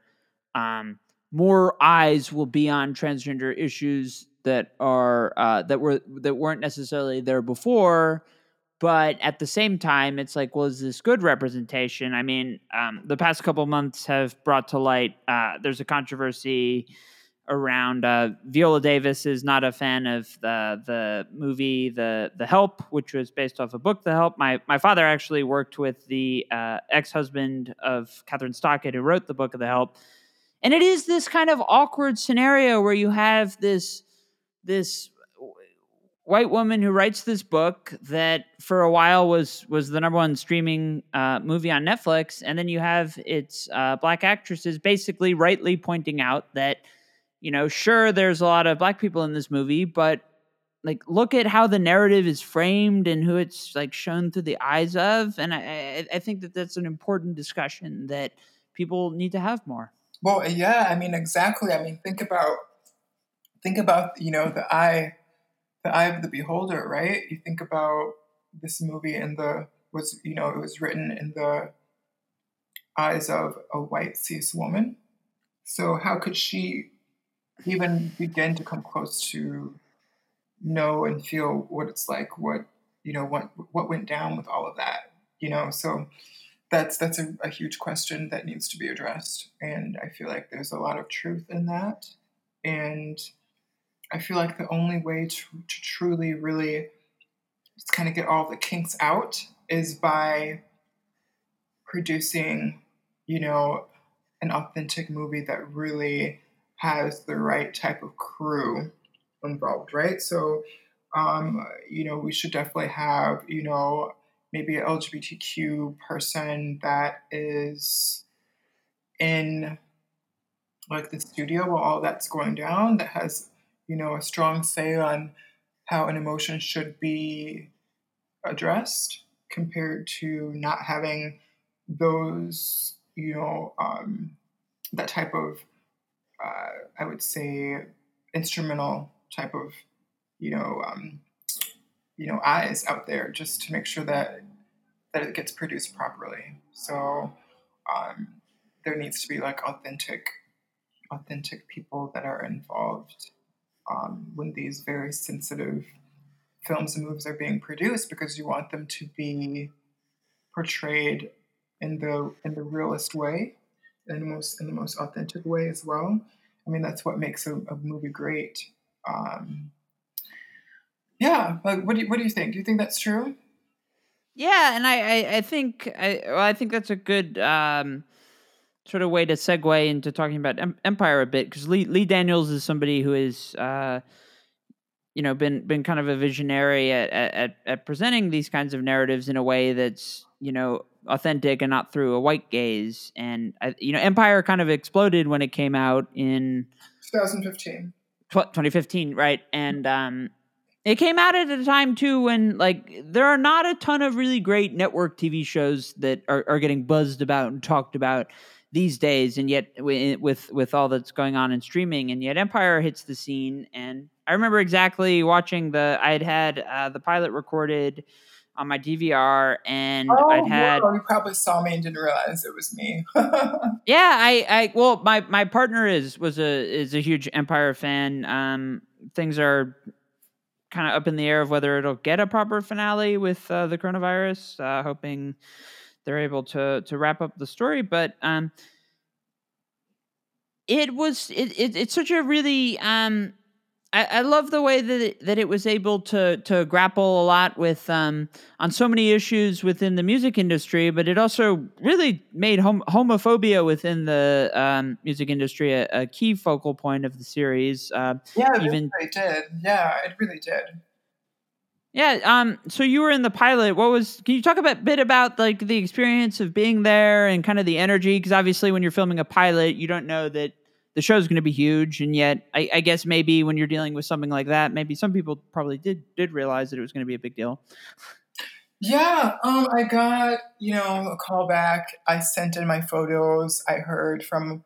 um, more eyes will be on transgender issues that are uh, that were that weren't necessarily there before but at the same time it's like well is this good representation? I mean um, the past couple months have brought to light uh, there's a controversy around uh, viola davis is not a fan of the the movie the the help which was based off a book the help. My my father actually worked with the uh, ex-husband of Kathryn Stockett who wrote the book of the help. And it is this kind of awkward scenario where you have this this white woman who writes this book that for a while was was the number one streaming uh, movie on Netflix, and then you have its uh, black actresses basically rightly pointing out that you know sure there's a lot of black people in this movie, but like look at how the narrative is framed and who it's like shown through the eyes of, and I I think that that's an important discussion that people need to have more. Well, yeah, I mean exactly. I mean think about think about you know the eye the eye of the beholder, right? You think about this movie and the was you know it was written in the eyes of a white cis woman. So how could she even begin to come close to know and feel what it's like, what you know, what what went down with all of that, you know? So that's that's a, a huge question that needs to be addressed, and I feel like there's a lot of truth in that, and I feel like the only way to, to truly, really just kind of get all the kinks out is by producing, you know, an authentic movie that really has the right type of crew involved, right? So, um, you know, we should definitely have, you know, maybe an LGBTQ person that is in like the studio while all that's going down that has, you know, a strong say on how an emotion should be addressed compared to not having those, you know, um, that type of, uh, I would say, instrumental type of, you know, um, you know, eyes out there just to make sure that that it gets produced properly. So um, there needs to be like authentic, authentic people that are involved um, when these very sensitive films and movies are being produced because you want them to be portrayed in the in the realest way, in the most in the most authentic way as well. I mean, that's what makes a, a movie great. Um, yeah, like what do you, what do you think? Do you think that's true? Yeah, and I I, I think I well, I think that's a good um, sort of way to segue into talking about Empire a bit because Lee Lee Daniels is somebody who is. Uh, you know been been kind of a visionary at, at at presenting these kinds of narratives in a way that's you know authentic and not through a white gaze. And you know empire kind of exploded when it came out in 2015 2015 right? And um it came out at a time too when like there are not a ton of really great network tv shows that are, are getting buzzed about and talked about these days and yet with with all that's going on in streaming and yet empire hits the scene and i remember exactly watching the i'd had uh, the pilot recorded on my dvr and oh, i'd had wow. you probably saw me and didn't realize it was me [laughs] yeah i i well my my partner is was a is a huge empire fan um things are kind of up in the air of whether it'll get a proper finale with uh, the coronavirus uh, hoping they're able to to wrap up the story. But um, it was it, it it's such a really um, I, I love the way that it, that it was able to to grapple a lot with um, on so many issues within the music industry, but it also really made hom- homophobia within the um, music industry a, a, key focal point of the series. Uh, yeah, it even really did. Yeah, it really did. Yeah. Um. So you were in the pilot. What was? Can you talk a bit, about like the experience of being there and kind of the energy? Because obviously, when you're filming a pilot, you don't know that the show's going to be huge, and yet, I, I, guess maybe when you're dealing with something like that, maybe some people probably did did realize that it was going to be a big deal. Yeah. Um. I got you know a call back. I sent in my photos. I heard from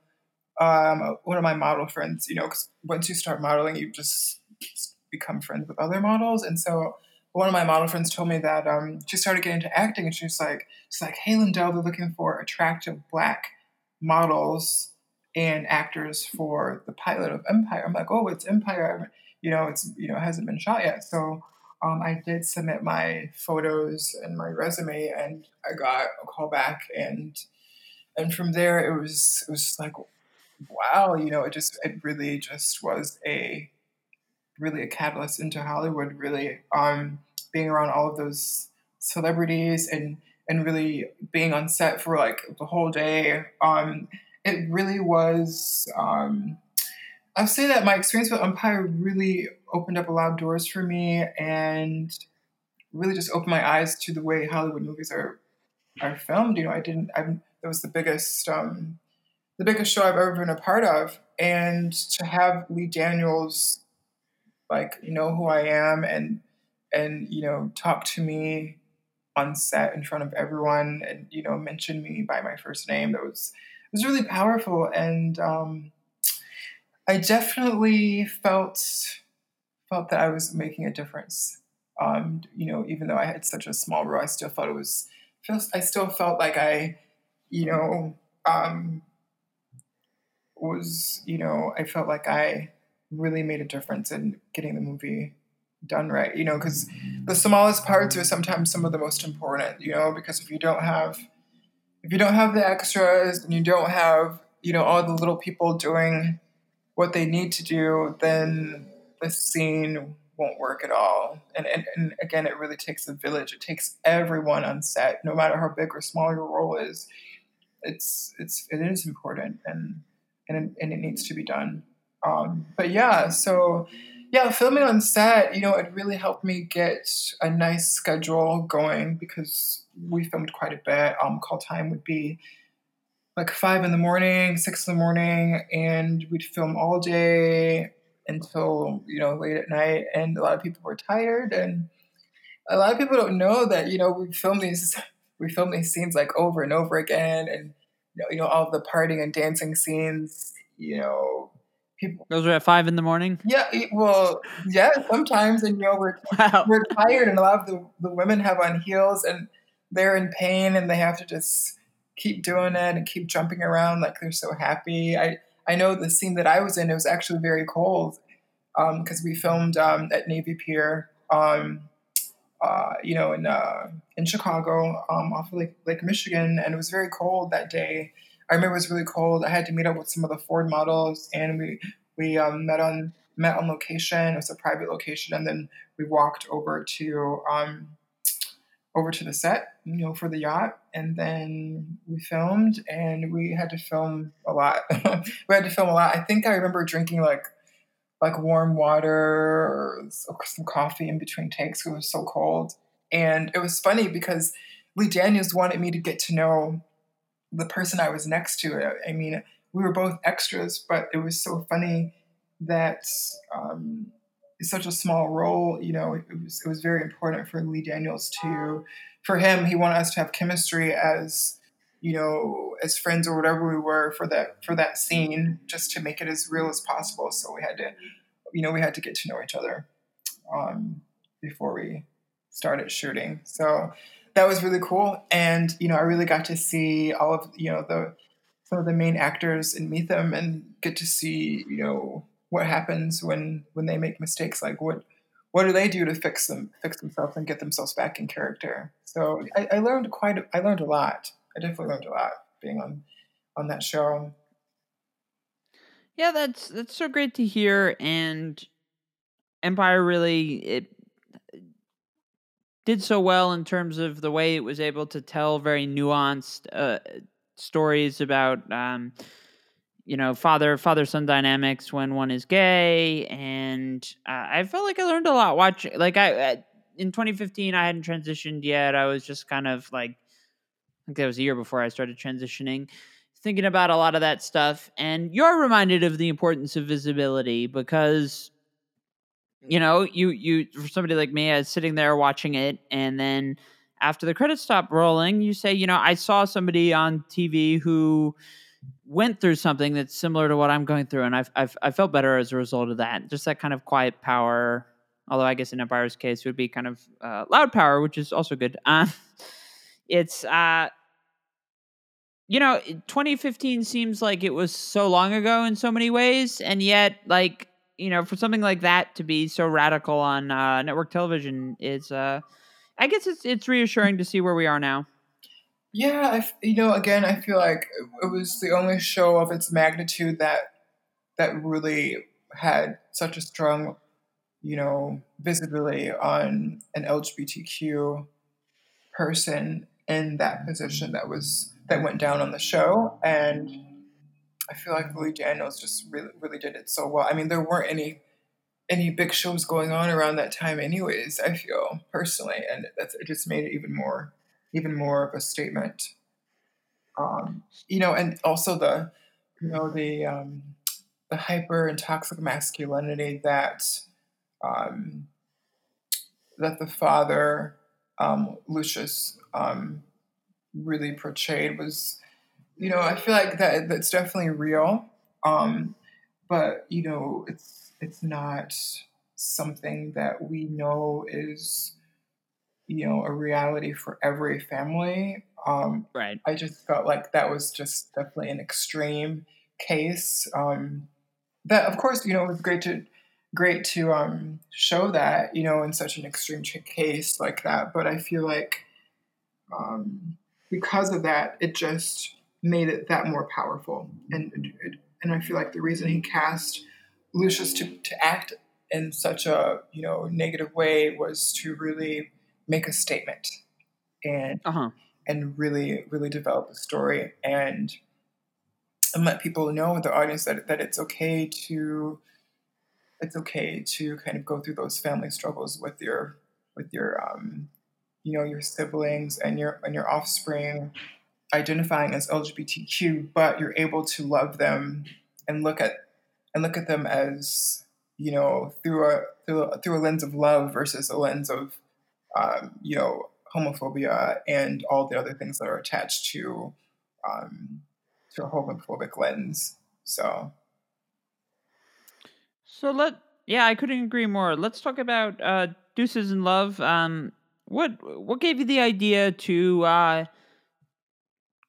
um one of my model friends. You know, because once you start modeling, you just become friends with other models, and so one of my model friends told me that um, she started getting into acting, and she's like, she's like, "Hey, Lendale, they're looking for attractive black models and actors for the pilot of Empire." I'm like, "Oh, it's Empire. You know, it's you know, it hasn't been shot yet." So um, I did submit my photos and my resume, and I got a call back, and and from there it was it was like, wow, you know, it just it really just was a really a catalyst into Hollywood. Really, um, being around all of those celebrities and and really being on set for like the whole day. Um, it really was. Um, I'll say that my experience with Empire really opened up a lot of doors for me and really just opened my eyes to the way Hollywood movies are are filmed. You know, I didn't. I it was the biggest um, the biggest show I've ever been a part of, and to have Lee Daniels like you know who I am and and you know talk to me on set in front of everyone and you know mention me by my first name that was it was really powerful and um, i definitely felt felt that I was making a difference. Um, you know, even though I had such a small role, I still felt it was. I still felt like I, you know, um, was you know I felt like I really made a difference in getting the movie done right. You know, because the smallest parts are sometimes some of the most important. You know, because if you don't have if you don't have the extras and you don't have you know all the little people doing what they need to do, then the scene won't work at all. And, and, and again, it really takes a village. It takes everyone on set, no matter how big or small your role is. It's it's it is important and and it, and it needs to be done. Um, but yeah, so yeah, filming on set, you know, it really helped me get a nice schedule going because we filmed quite a bit. Um, call time would be like five in the morning, six in the morning, and we'd film all day until you know late at night. And a lot of people were tired, and a lot of people don't know that you know we film these we film these scenes like over and over again, and you know, you know all the partying and dancing scenes. You know, people. Those are at five in the morning. Yeah, well, yeah, sometimes, and you know we're [laughs] wow. we're tired, and a lot of the the women have on heels, and they're in pain, and they have to just keep doing it and keep jumping around like they're so happy. I I know the scene that I was in it was actually very cold because um, we filmed um, at Navy Pier, um, uh, you know, in uh, in Chicago um, off of Lake, Lake Michigan, and it was very cold that day. I remember it was really cold. I had to meet up with some of the Ford models, and we we um, met on met on location. It was a private location, and then we walked over to um, over to the set, you know, for the yacht, and then we filmed, and we had to film a lot. [laughs] we had to film a lot. I think I remember drinking like like warm water or some coffee in between takes. It was so cold, and it was funny because Lee Daniels wanted me to get to know the person I was next to. I mean, we were both extras, but it was so funny that um, such a small role, you know, it was it was very important for Lee Daniels to, for him, he wanted us to have chemistry as, you know, as friends or whatever we were for that for that scene, just to make it as real as possible. So we had to, you know, we had to get to know each other um, before we started shooting. So that was really cool, and you know, I really got to see all of you know the some of the main actors and meet them and get to see you know what happens when when they make mistakes. Like what what do they do to fix them fix themselves and get themselves back in character? So i, I learned quite I learned a lot. I definitely learned a lot being on on that show. Yeah that's that's so great to hear. And empire really it did so well in terms of the way it was able to tell very nuanced uh, stories about um, you know father father son dynamics when one is gay. And uh, i felt like i learned a lot watching like i in 2015 i hadn't transitioned yet. I was just kind of like i think that was a year before i started transitioning thinking about a lot of that stuff. And you're reminded of the importance of visibility because you know you you for somebody like me i was sitting there watching it and then after the credits stop rolling you say you know i saw somebody on tv who went through something that's similar to what I'm going through, and I've, I've I felt better as a result of that. Just that kind of quiet power. Although I guess in Empire's case would be kind of uh, loud power, which is also good. Uh, [laughs] it's uh, you know, 2015 seems like it was so long ago in so many ways, and yet like you know, for something like that to be so radical on uh, network television is, uh, I guess it's it's reassuring to see where we are now. Yeah, I, you know, again, I feel like it was the only show of its magnitude that that really had such a strong, you know, visibility on an LGBTQ person in that position that was that went down on the show, and I feel like Lee Daniels just really really did it so well. I mean, there weren't any any big shows going on around that time, anyways. I feel personally, and that's it just made it even more even more of a statement. Um, you know, and also the, you know, the um, the hyper and toxic masculinity that um, that the father um, Lucius um, really portrayed was, you know, I feel like that that's definitely real, um, but you know, it's it's not something that we know is you know a reality for every family. Um, right. I just felt like that was just definitely an extreme case. Um, that of course you know it was great to great to um, show that you know in such an extreme case like that. But i feel like um, because of that it just made it that more powerful and and i feel like the reason he cast lucius to, to act in such a you know negative way was to really make a statement and uh-huh. and really really develop a story and and let people know the audience that that it's okay to it's okay to kind of go through those family struggles with your with your um, you know your siblings and your and your offspring identifying as LGBTQ, but you're able to love them and look at and look at them as you know through a through a, through a lens of love versus a lens of um, you know homophobia and all the other things that are attached to um, to a homophobic lens. So, so let yeah, I couldn't agree more. Let's talk about uh, Deuces & Love. Um, what what gave you the idea to uh,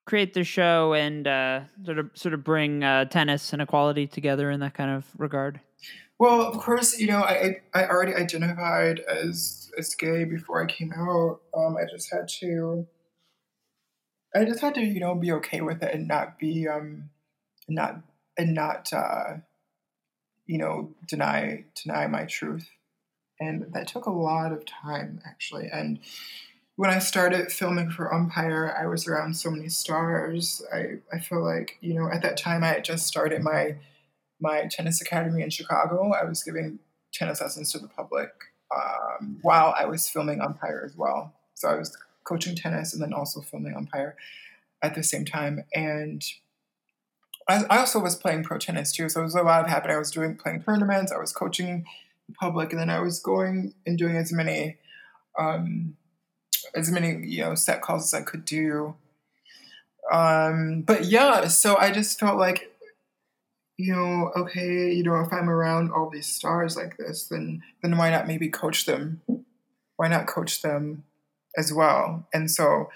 create the show and uh, sort of sort of bring uh, tennis and equality together in that kind of regard? Well, of course, you know, I I already identified as as gay before I came out. Um, I just had to, I just had to, you know, be okay with it and not be, um, not and not, uh, you know, deny deny my truth, and that took a lot of time actually. And when I started filming for Empire, I was around so many stars. I I feel like you know at that time I had just started my my tennis academy in Chicago. I was giving tennis lessons to the public um, while I was filming Empire as well. So I was coaching tennis and then also filming Empire at the same time. And I, also was playing pro tennis too. So it was a lot of happening. I was doing playing tournaments. I was coaching the public, and then I was going and doing as many um, as many you know set calls as I could do. Um, but yeah, so I just felt like you know, okay, you know, if I'm around all these stars like this, then then why not maybe coach them? Why not coach them as well? And so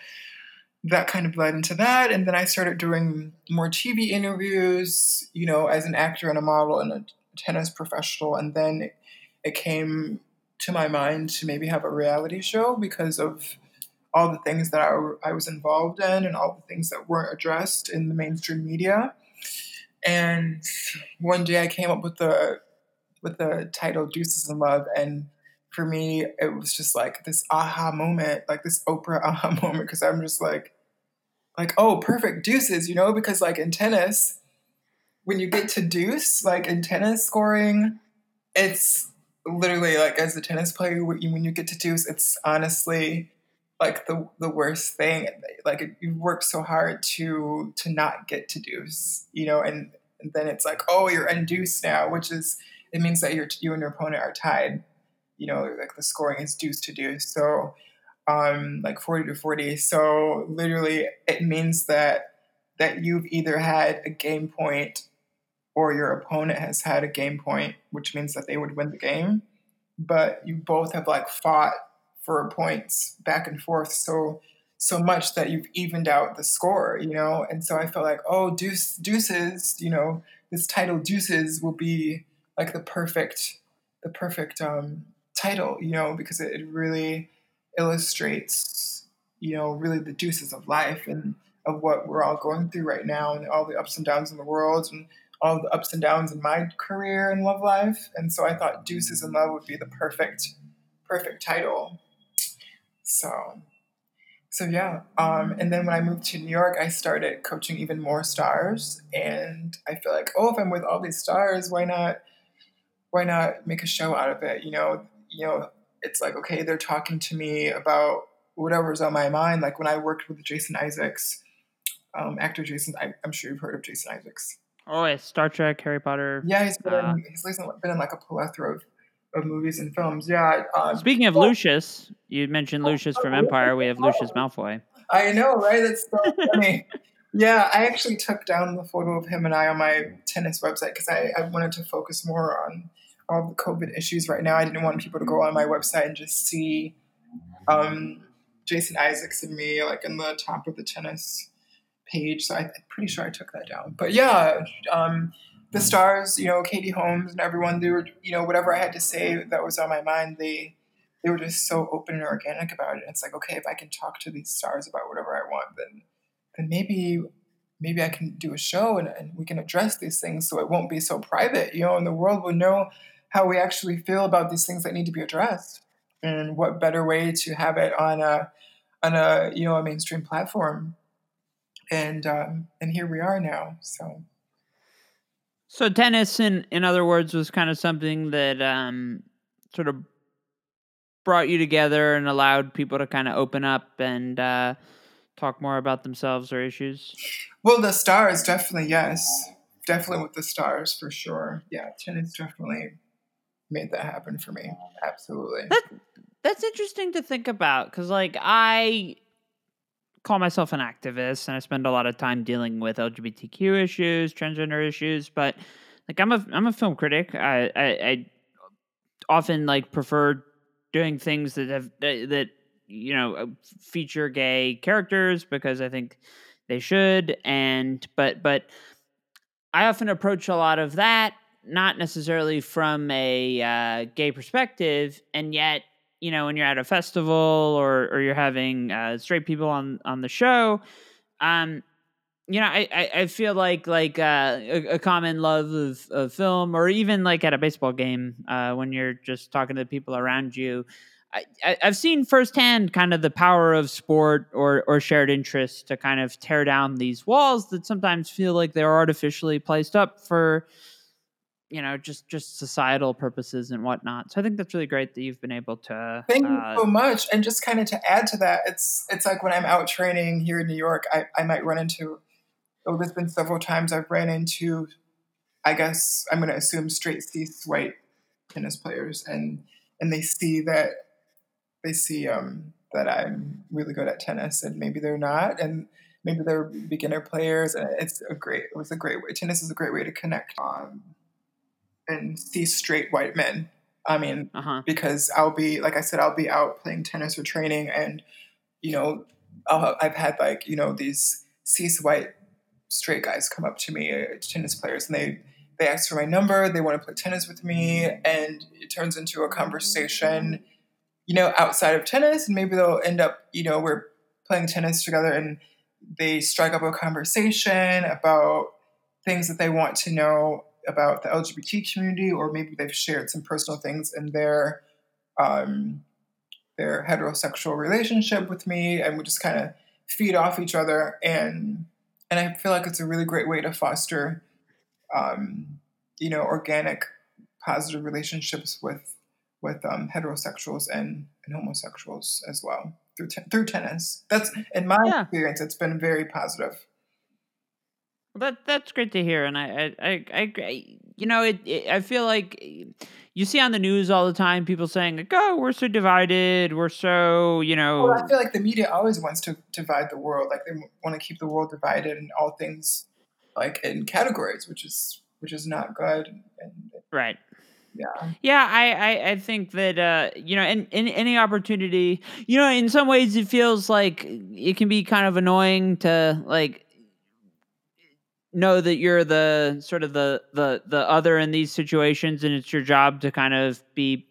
that kind of led into that. And then I started doing more TV interviews, you know, as an actor and a model and a tennis professional. And then it, it came to my mind to maybe have a reality show because of all the things that I, I was involved in and all the things that weren't addressed in the mainstream media. And one day I came up with the with the title Deuces & Love and for me it was just like this aha moment, like this Oprah [laughs] aha moment because I'm just like like oh perfect deuces, you know, because like in tennis when you get to deuce, like in tennis scoring, it's literally like as a tennis player when you get to deuce, it's honestly like the the worst thing. Like you work so hard to to not get to deuce, you know, and, then it's like, oh, you're deuce now, which is it means that you're you and your opponent are tied. You know, like the scoring is deuce to deuce, so um, like forty to forty. So literally, it means that that you've either had a game point or your opponent has had a game point, which means that they would win the game. But you both have like fought for points back and forth so so much that you've evened out the score, you know. And so I felt like, oh, deuce, deuces, you know, this title deuces will be like the perfect, the perfect um, title, you know, because it, it really illustrates, you know, really the deuces of life and of what we're all going through right now and all the ups and downs in the world and all the ups and downs in my career and love life. And so I thought Deuces & Love would be the perfect, perfect title so, so yeah. Um, and then when I moved to New York, I started coaching even more stars, and I feel like, oh, if I'm with all these stars, why not? Why not make a show out of it? You know, you know, it's like okay, they're talking to me about whatever's on my mind. Like when I worked with Jason Isaacs, um, actor Jason, I, am sure you've heard of Jason Isaacs. Oh, yeah, Star Trek, Harry Potter. Yeah, he's been, uh, in, he's been in like a plethora of of movies and films. Yeah. Um, Speaking of well, Lucius, you mentioned Lucius from Empire. We have Lucius Malfoy. I know, right? That's so funny. [laughs] yeah, I actually took down the photo of him and I on my tennis website because I, I wanted to focus more on all the COVID issues right now, I didn't want people to go on my website and just see um, Jason Isaacs and me like in the top of the tennis page. So I, am pretty sure I took that down. But yeah, um, the stars, you know, Katie Holmes and everyone, they were, you know, whatever I had to say that was on my mind, they they were just so open and organic about it. It's like, okay, if I can talk to these stars about whatever I want, then then maybe maybe I can do a show and, and we can address these things so it won't be so private, you know, and the world will know how we actually feel about these things that need to be addressed. And what better way to have it on a on a you know a mainstream platform and um, and here we are now. So, so tennis, in in other words, was kind of something that um, sort of brought you together and allowed people to kind of open up and uh, talk more about themselves or issues. Well, the stars definitely yes, definitely with the stars for sure. Yeah, tennis definitely made that happen for me. Absolutely. That, that's interesting to think about because, like, I call myself an activist and I spend a lot of time dealing with LGBTQ issues, transgender issues, but like I'm a I'm a film critic. I I, I often like prefer doing things that have that you know uh, feature gay characters because I think they should and but but I often approach a lot of that not necessarily from a uh, gay perspective and yet you know when you're at a festival or or you're having uh, straight people on on the show um you know i i, I feel like like uh, a, a, common love of, of film or even like at a baseball game uh, when you're just talking to the people around you I, I, have seen firsthand kind of the power of sport or, or shared interest to kind of tear down these walls that sometimes feel like they're artificially placed up for you know just just societal purposes and whatnot. So i think that's really great that you've been able to thank uh, you so much. And just kind of to add to that it's it's like when i'm out training here in new york i, I might run into oh there's been several times i've ran into i guess i'm going to assume straight cis white tennis players and and they see that they see um that i'm really good at tennis and maybe they're not and maybe they're beginner players and it's a great it was a great way tennis is a great way to connect um and see straight white men. I mean, uh-huh. because I'll be like I said, I'll be out playing tennis or training, and you know, i have had like you know these cis white straight guys come up to me, uh, tennis players, and they they ask for my number, they want to play tennis with me, and it turns into a conversation, you know, outside of tennis, and maybe they'll end up, you know, we're playing tennis together, and they strike up a conversation about things that they want to know about the LGBT community, or maybe they've shared some personal things in their um, their heterosexual relationship with me, and we just kind of feed off each other. And and I feel like it's a really great way to foster, um, you know, organic, positive relationships with with um, heterosexuals and, and homosexuals as well through te- through tennis. That's in my yeah. experience, it's been very positive. Well, that that's great to hear, and I I I, I you know it, it, I feel like you see on the news all the time people saying like oh we're so divided we're so you know. Well, I feel like the media always wants to divide the world. Like they want to keep the world divided and all things, like in categories, which is which is not good. And, right. Yeah. Yeah, I, I, I think that uh, you know, in, in any opportunity, you know, in some ways it feels like it can be kind of annoying to like know that you're the sort of the the the other in these situations and it's your job to kind of be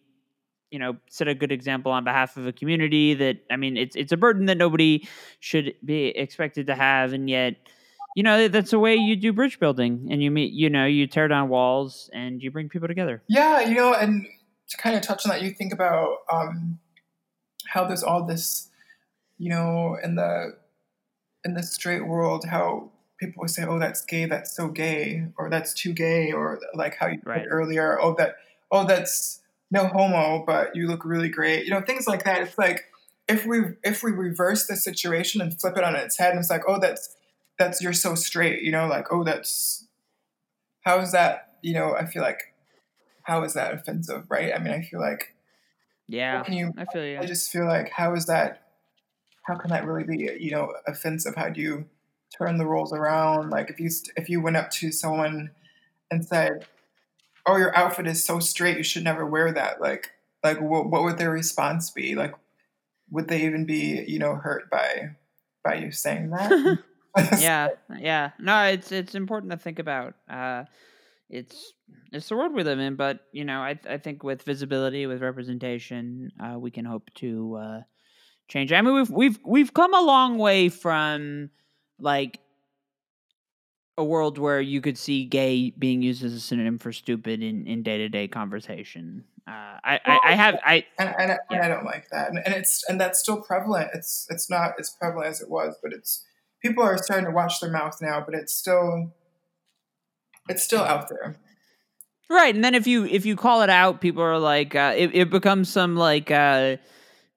you know set a good example on behalf of a community that i mean it's it's a burden that nobody should be expected to have and yet you know that's a way you do bridge building and you meet you know you tear down walls and you bring people together. Yeah you know and to kind of touch on that you think about um how there's all this you know in the in the straight world how people would say, "Oh, that's gay. That's so gay," or "That's too gay," or like how you right. earlier, "Oh, that oh, that's no homo, but you look really great." You know, things like that. It's like if we if we reverse the situation and flip it on its head, and it's like, "Oh, that's that's you're so straight," you know, like, "Oh, that's how is that?" You know, I feel like how is that offensive, right? I mean, I feel like yeah, can you? I feel you. I just feel like how is that? How can that really be, you know, offensive? How do you turn the roles around. Like if you if you went up to someone and said, oh, your outfit is so straight, you should never wear that. Like, like what, what would their response be? Like, would they even be, you know, hurt by by you saying that? [laughs] [laughs] yeah, yeah. No, it's it's important to think about. Uh, it's it's the world we live in, but you know, I I think with visibility, with representation, uh, we can hope to uh, change. I mean, we've we've we've come a long way from like a world where you could see gay being used as a synonym for stupid in in day to day conversation. Uh, I, I, I have I [laughs] and, and, yeah. and, I don't like that, and, and it's and that's still prevalent. It's it's not as prevalent as it was, but it's people are starting to watch their mouth now. But it's still it's still out there. Right, and then if you if you call it out, people are like, uh, it, it becomes some like uh,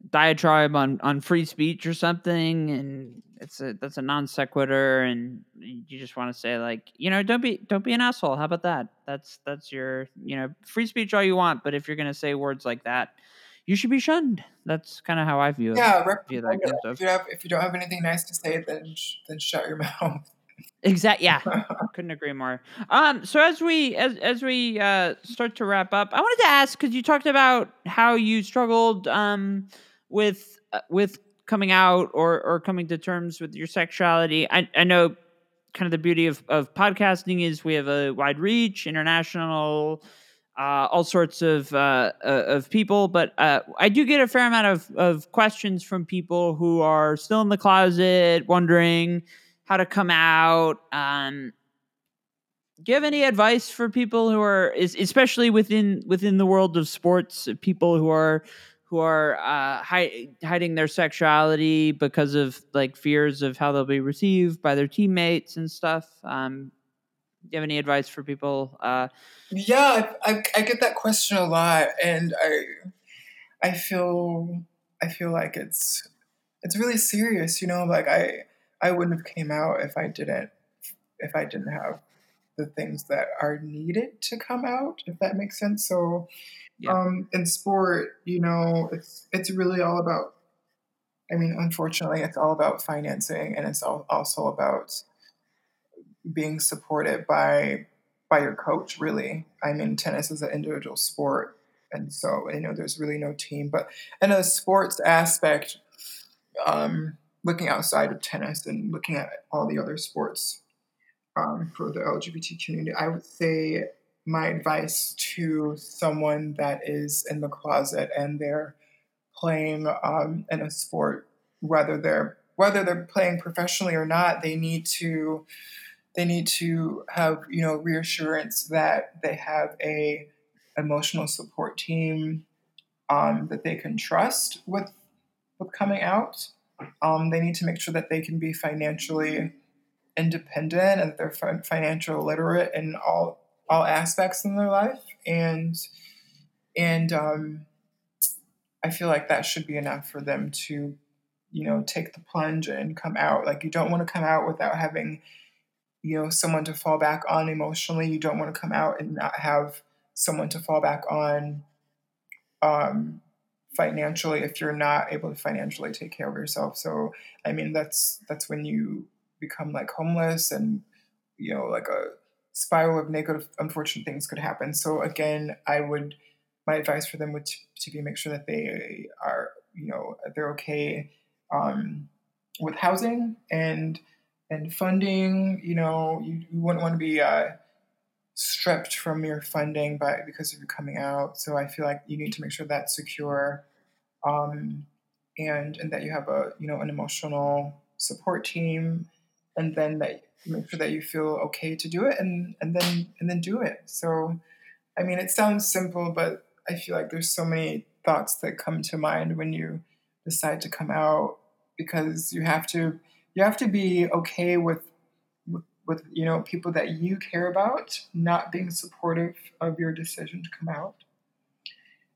diatribe on on free speech or something, and it's a that's a non sequitur, and you just want to say like, you know, don't be don't be an asshole. How about that? That's that's your you know free speech all you want, but if you're gonna say words like that, you should be shunned. That's kind of how I view it. Yeah, view that kind of if you have if you don't have anything nice to say, then then shut your [laughs] mouth. Exactly. Yeah, [laughs] couldn't agree more. Um, so as we as as we uh, start to wrap up, I wanted to ask because you talked about how you struggled um, with uh, with coming out or or coming to terms with your sexuality. I I know kind of the beauty of of podcasting is we have a wide reach, international, uh, all sorts of uh, uh, of people. But uh, I do get a fair amount of of questions from people who are still in the closet, wondering how to come out. Um, do you have any advice for people who are, especially within within the world of sports, people who are who are uh, hi- hiding their sexuality because of like fears of how they'll be received by their teammates and stuff. Um, do you have any advice for people? Uh, yeah, I, I, I, get that question a lot, and I I feel I feel like it's it's really serious. You know, like I I wouldn't have came out if I didn't if I didn't have the things that are needed to come out. If that makes sense. So yeah. um, in sport, you know, it's it's really all about. I mean, unfortunately, it's all about financing, and it's all, also about being supported by by your coach. Really, I mean, tennis is an individual sport, and so you know, there's really no team. But in a sports aspect, um, looking outside of tennis and looking at all the other sports um, for the LGBT community, I would say my advice to someone that is in the closet and they're playing um, in a sport, whether they're whether they're playing professionally or not, they need to they need to have you know reassurance that they have a emotional support team um, that they can trust with with coming out. Um, they need to make sure that they can be financially independent and that they're financial literate in all all aspects in their life and and um, i feel like that should be enough for them to you know take the plunge and come out. Like you don't want to come out without having you know someone to fall back on emotionally. You don't want to come out and not have someone to fall back on um, financially if you're not able to financially take care of yourself. So i mean that's that's when you become like homeless and you know like a spiral of negative, unfortunate things could happen. So again, I would my advice for them would to, to be make sure that they are you know they're okay um, with housing and and funding. You know, you, you wouldn't want to be uh, stripped from your funding by because of you coming out. So I feel like you need to make sure that's secure, um, and and that you have a you know an emotional support team, and then that make sure that you feel okay to do it and and then and then do it. So i mean it sounds simple but i feel like there's so many thoughts that come to mind when you decide to come out because you have to you have to be okay with with, you know people that you care about not being supportive of your decision to come out.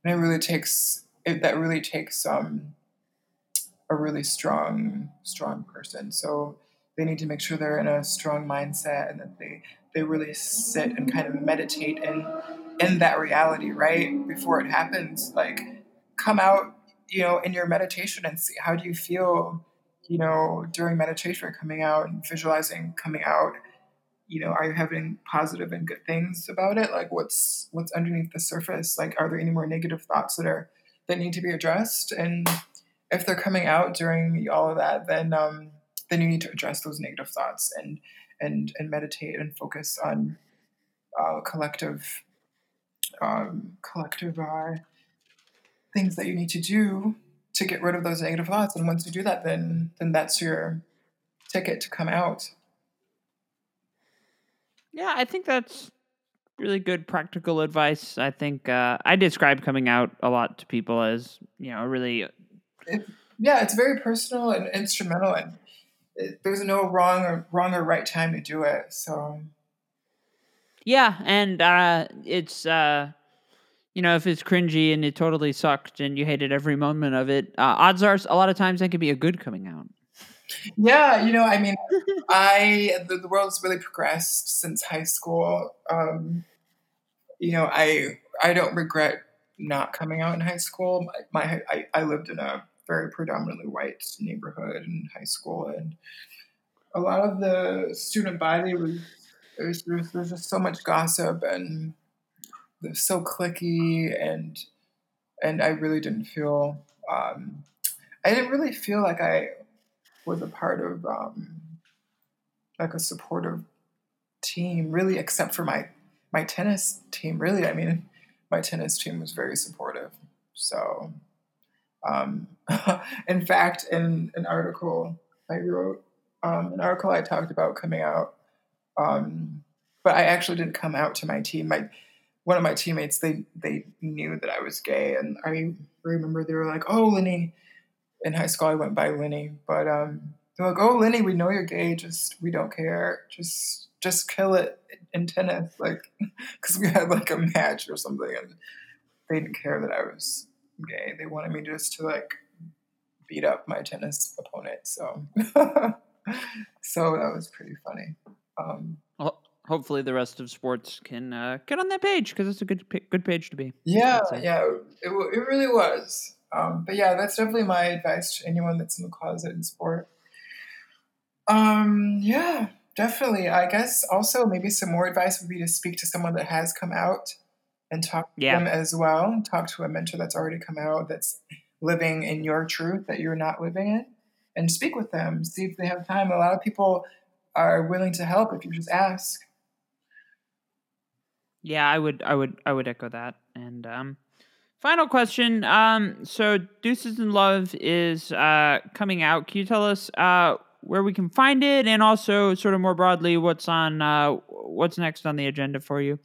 And it really takes it, that really takes um, a really strong strong person. So they need to make sure they're in a strong mindset and that they they really sit and kind of meditate in in that reality right before it happens like come out you know in your meditation and see how do you feel you know during meditation coming out and visualizing coming out you know, are you having positive and good things about it? Like what's what's underneath the surface? Like are there any more negative thoughts that are that need to be addressed? And if they're coming out during all of that, then um, then you need to address those negative thoughts and and and meditate and focus on uh, collective um, collective uh, things that you need to do to get rid of those negative thoughts. And once you do that, then then that's your ticket to come out. Yeah, I think that's really good practical advice. I think uh, I describe coming out a lot to people as you know really. It, yeah, it's very personal and instrumental, and there's no wrong or wrong or right time to do it. So. Yeah, and uh, it's uh, you know if it's cringy and it totally sucked and you hated every moment of it, uh, odds are a lot of times that could be a good coming out. Yeah, you know, I mean, [laughs] I the, the world has really progressed since high school. Um, you know, I I don't regret not coming out in high school. My, my I, I lived in a very predominantly white neighborhood and high school, and a lot of the student body was there's, there's just so much gossip and it's so clicky and and I really didn't feel um, I didn't really feel like I was a part of um, like a supportive team, really, except for my my tennis team. Really, I mean, my tennis team was very supportive. So, um, [laughs] in fact, in an article I wrote, um, an article I talked about coming out, um, but I actually didn't come out to my team. My one of my teammates they they knew that I was gay, and I remember they were like, "Oh, Lenny." In high school, I went by Lenny, but um, they're like, "Oh, Lenny, we know you're gay. Just we don't care. Just just kill it in tennis." Like, [laughs] because we had like a match or something, and they didn't care that I was gay. They wanted me just to like beat up my tennis opponent. So, [laughs] so that was pretty funny. Um, well, hopefully, the rest of sports can uh, get on that page because it's a good good page to be. Yeah, yeah, it, it really was. Um, but yeah, that's definitely my advice to anyone that's in the closet in sport. Um, yeah, definitely. I guess also maybe some more advice would be to speak to someone that has come out and talk to yeah. them as well. Talk to a mentor that's already come out, that's living in your truth that you're not living in, and speak with them. See if they have time. A lot of people are willing to help if you just ask. Yeah, I would, I would, I would echo that. And um, final question. Um, so Deuces & Love is uh coming out. Can you tell us uh where we can find it, and also sort of more broadly, what's on uh, what's next on the agenda for you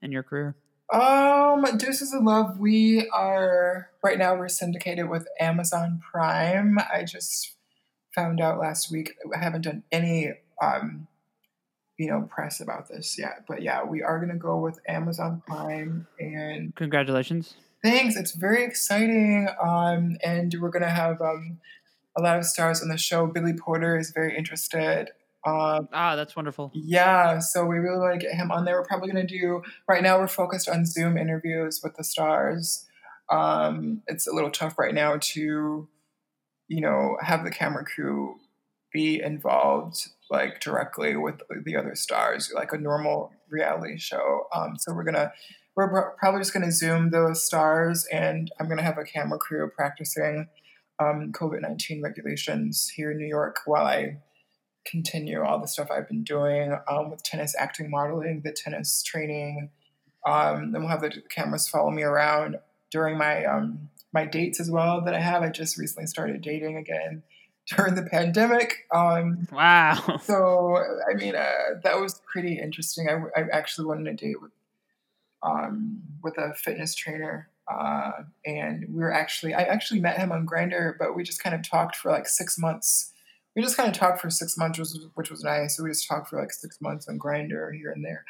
in your career? Um, Deuces & Love. We are right now. We're syndicated with Amazon Prime. I just found out last week. I haven't done any, um, you know, press about this yet. But yeah, we are to go with Amazon Prime. And congratulations. Thanks. It's very exciting. Um, and we're to have um, a lot of stars on the show. Billy Porter is very interested. Um, ah, that's wonderful. Yeah, so we really want to get him on there. We're probably going to do right now. We're focused on Zoom interviews with the stars. Um, it's a little tough right now to, you know, have the camera crew be involved like directly with the other stars, like a normal reality show. Um, so we're gonna we're probably just gonna zoom those stars, and I'm gonna have a camera crew practicing um, COVID 19 regulations here in New York while I continue all the stuff I've been doing um, with tennis acting modeling, the tennis training. Um, then we'll have the cameras follow me around during my um, my dates as well that I have. I just recently started dating again [laughs] during the pandemic. Um, wow. So I mean, uh, that was pretty interesting. I, I actually went on a date with um, with a fitness trainer uh, and we were actually, I actually met him on Grindr, but we just kind of talked for like six months. We just kind of talked for six months, which was, which was nice. So we just talked for like six months on Grindr here and there.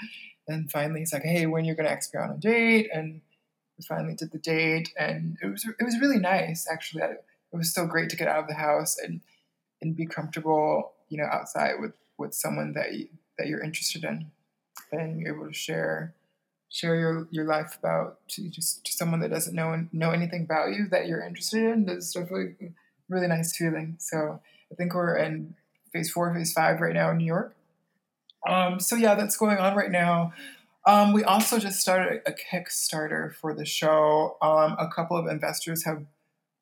And finally, he's like, "Hey, when are you're gonna ask me on a date?" And we finally did the date, and it was it was really nice actually. It was so great to get out of the house and and be comfortable, you know, outside with with someone that you, that you're interested in, and you're able to share share your, your life about to just to someone that doesn't know know anything about you that you're interested in is definitely a really nice feeling. So I think we're in phase four, phase five right now in New York. Um, so yeah, that's going on right now. Um, we also just started a Kickstarter for the show. Um, a couple of investors have,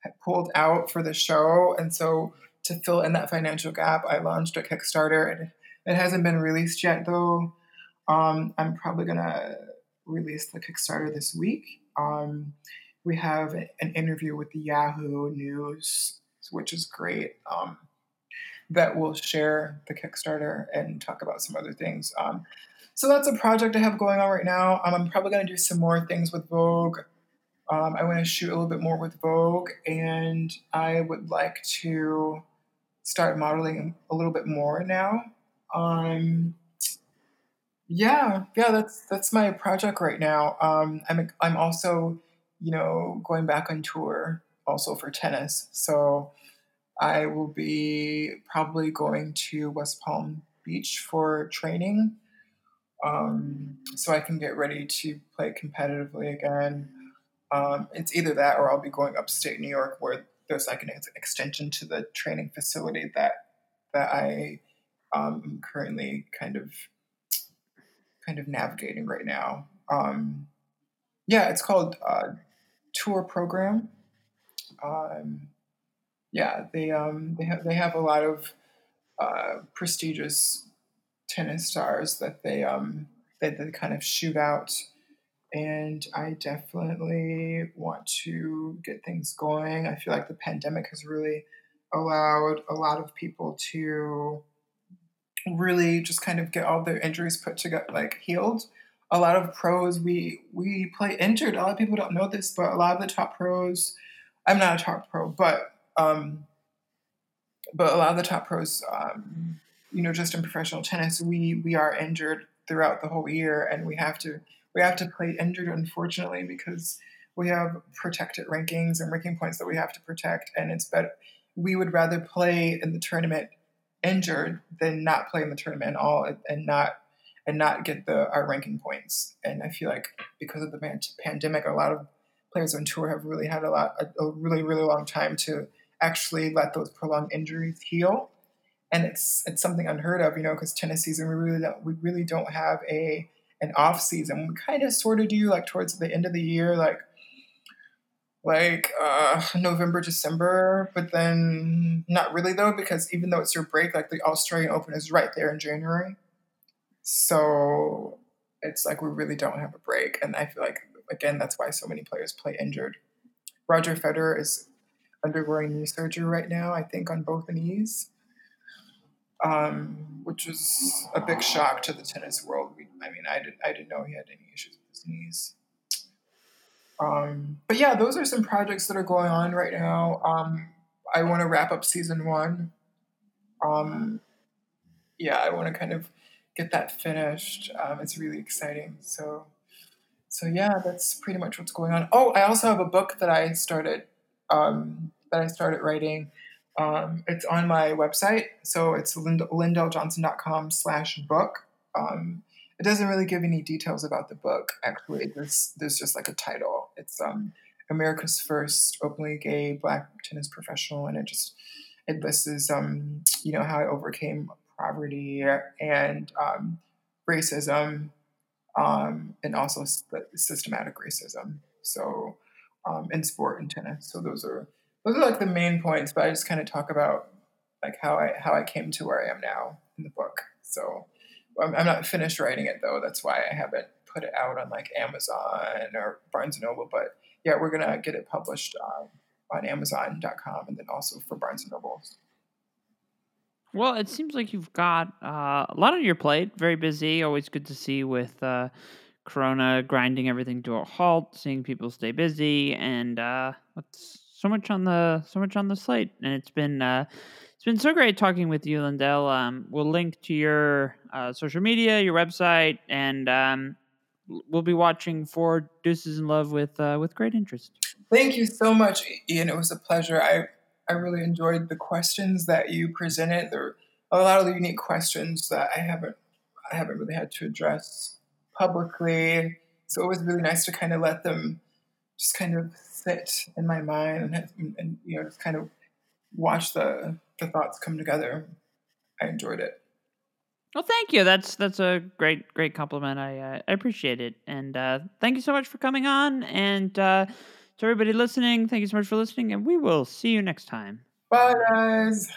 have pulled out for the show, and so to fill in that financial gap, I launched a Kickstarter. It, it hasn't been released yet, though. Um, I'm probably gonna release the Kickstarter this week. Um, we have an interview with the Yahoo News, which is great. That will share the Kickstarter and talk about some other things. Um, so that's a project I have going on right now. Um, I'm probably going to do some more things with Vogue. Um, I want to shoot a little bit more with Vogue, and I would like to start modeling a little bit more now. Um, yeah, yeah, that's that's my project right now. Um, I'm I'm also, you know, going back on tour also for tennis. So I will be probably going to West Palm Beach for training, um, so I can get ready to play competitively again. Um, it's either that or I'll be going upstate New York where there's like an extension to the training facility that that I um, am currently kind of kind of navigating right now. Um, yeah, it's called uh, Tour Program. Um, yeah, they um, they have they have a lot of uh, prestigious tennis stars that they um, that they kind of shoot out, and I definitely want to get things going. I feel like the pandemic has really allowed a lot of people to really just kind of get all their injuries put together, like healed. A lot of pros we we play injured. A lot of people don't know this, but a lot of the top pros. I'm not a top pro, but um, but a lot of the top pros, um, you know, just in professional tennis, we we are injured throughout the whole year, and we have to we have to play injured, unfortunately, because we have protected rankings and ranking points that we have to protect, and it's better. We would rather play in the tournament injured than not play in the tournament at all and, not and not get the our ranking points. And I feel like because of the pandemic, a lot of players on tour have really had a lot a, a really really long time to actually let those prolonged injuries heal. And it's it's something unheard of, you know, because tennis season we really don't we really don't have a an off season. We kind of sort of do like towards the end of the year, like like uh, November, December, but then not really though, because even though it's your break, like the Australian Open is right there in January. So it's like we really don't have a break. And I feel like, again, that's why so many players play injured. Roger Federer is undergoing knee surgery right now, I think on both knees, um, which was a big shock to the tennis world. We, I mean, I, did, I didn't know he had any issues with his knees. Um, but yeah, those are some projects that are going on right now. Um, I want to wrap up season one. Um, yeah, I want to kind of get that finished. Um, it's really exciting. So, so yeah, that's pretty much what's going on. Oh, I also have a book that I started um, that I started writing. Um, it's on my website, so it's lind- lendalejohnson.com slash book. Um, it doesn't really give any details about the book. Actually, there's there's just like a title. It's um, America's first openly gay black tennis professional, and it just it lists um, you know how I overcame poverty and um, racism, um, and also systematic racism. So um, in sport and tennis. So those are those are like the main points. But I just kind of talk about like how I how I came to where I am now in the book. So I'm, I'm not finished writing it though. That's why I haven't put it out on like Amazon or Barnes and Noble. But yeah, we're gonna get it published um, on Amazon.com and then also for Barnes and Noble. Well, it seems like you've got uh, a lot on your plate. Very busy. Always good to see with uh, Corona grinding everything to a halt, seeing people stay busy, and uh, so much on the so much on the slate. And it's been uh, it's been so great talking with you, Lendale. Um, we'll link to your uh, social media, your website, and um, we'll be watching for Deuces & Love with uh, with great interest. Thank you so much, Ian. It was a pleasure. I I really enjoyed the questions that you presented. There were a lot of the unique questions that I haven't I haven't really had to address publicly. So it was really nice to kind of let them just kind of sit in my mind and, and you know just kind of watch the the thoughts come together. I enjoyed it. Well, thank you. That's that's a great great compliment. I uh, I appreciate it, and uh, thank you so much for coming on. And uh, to everybody listening, thank you so much for listening, and we will see you next time. Bye, guys.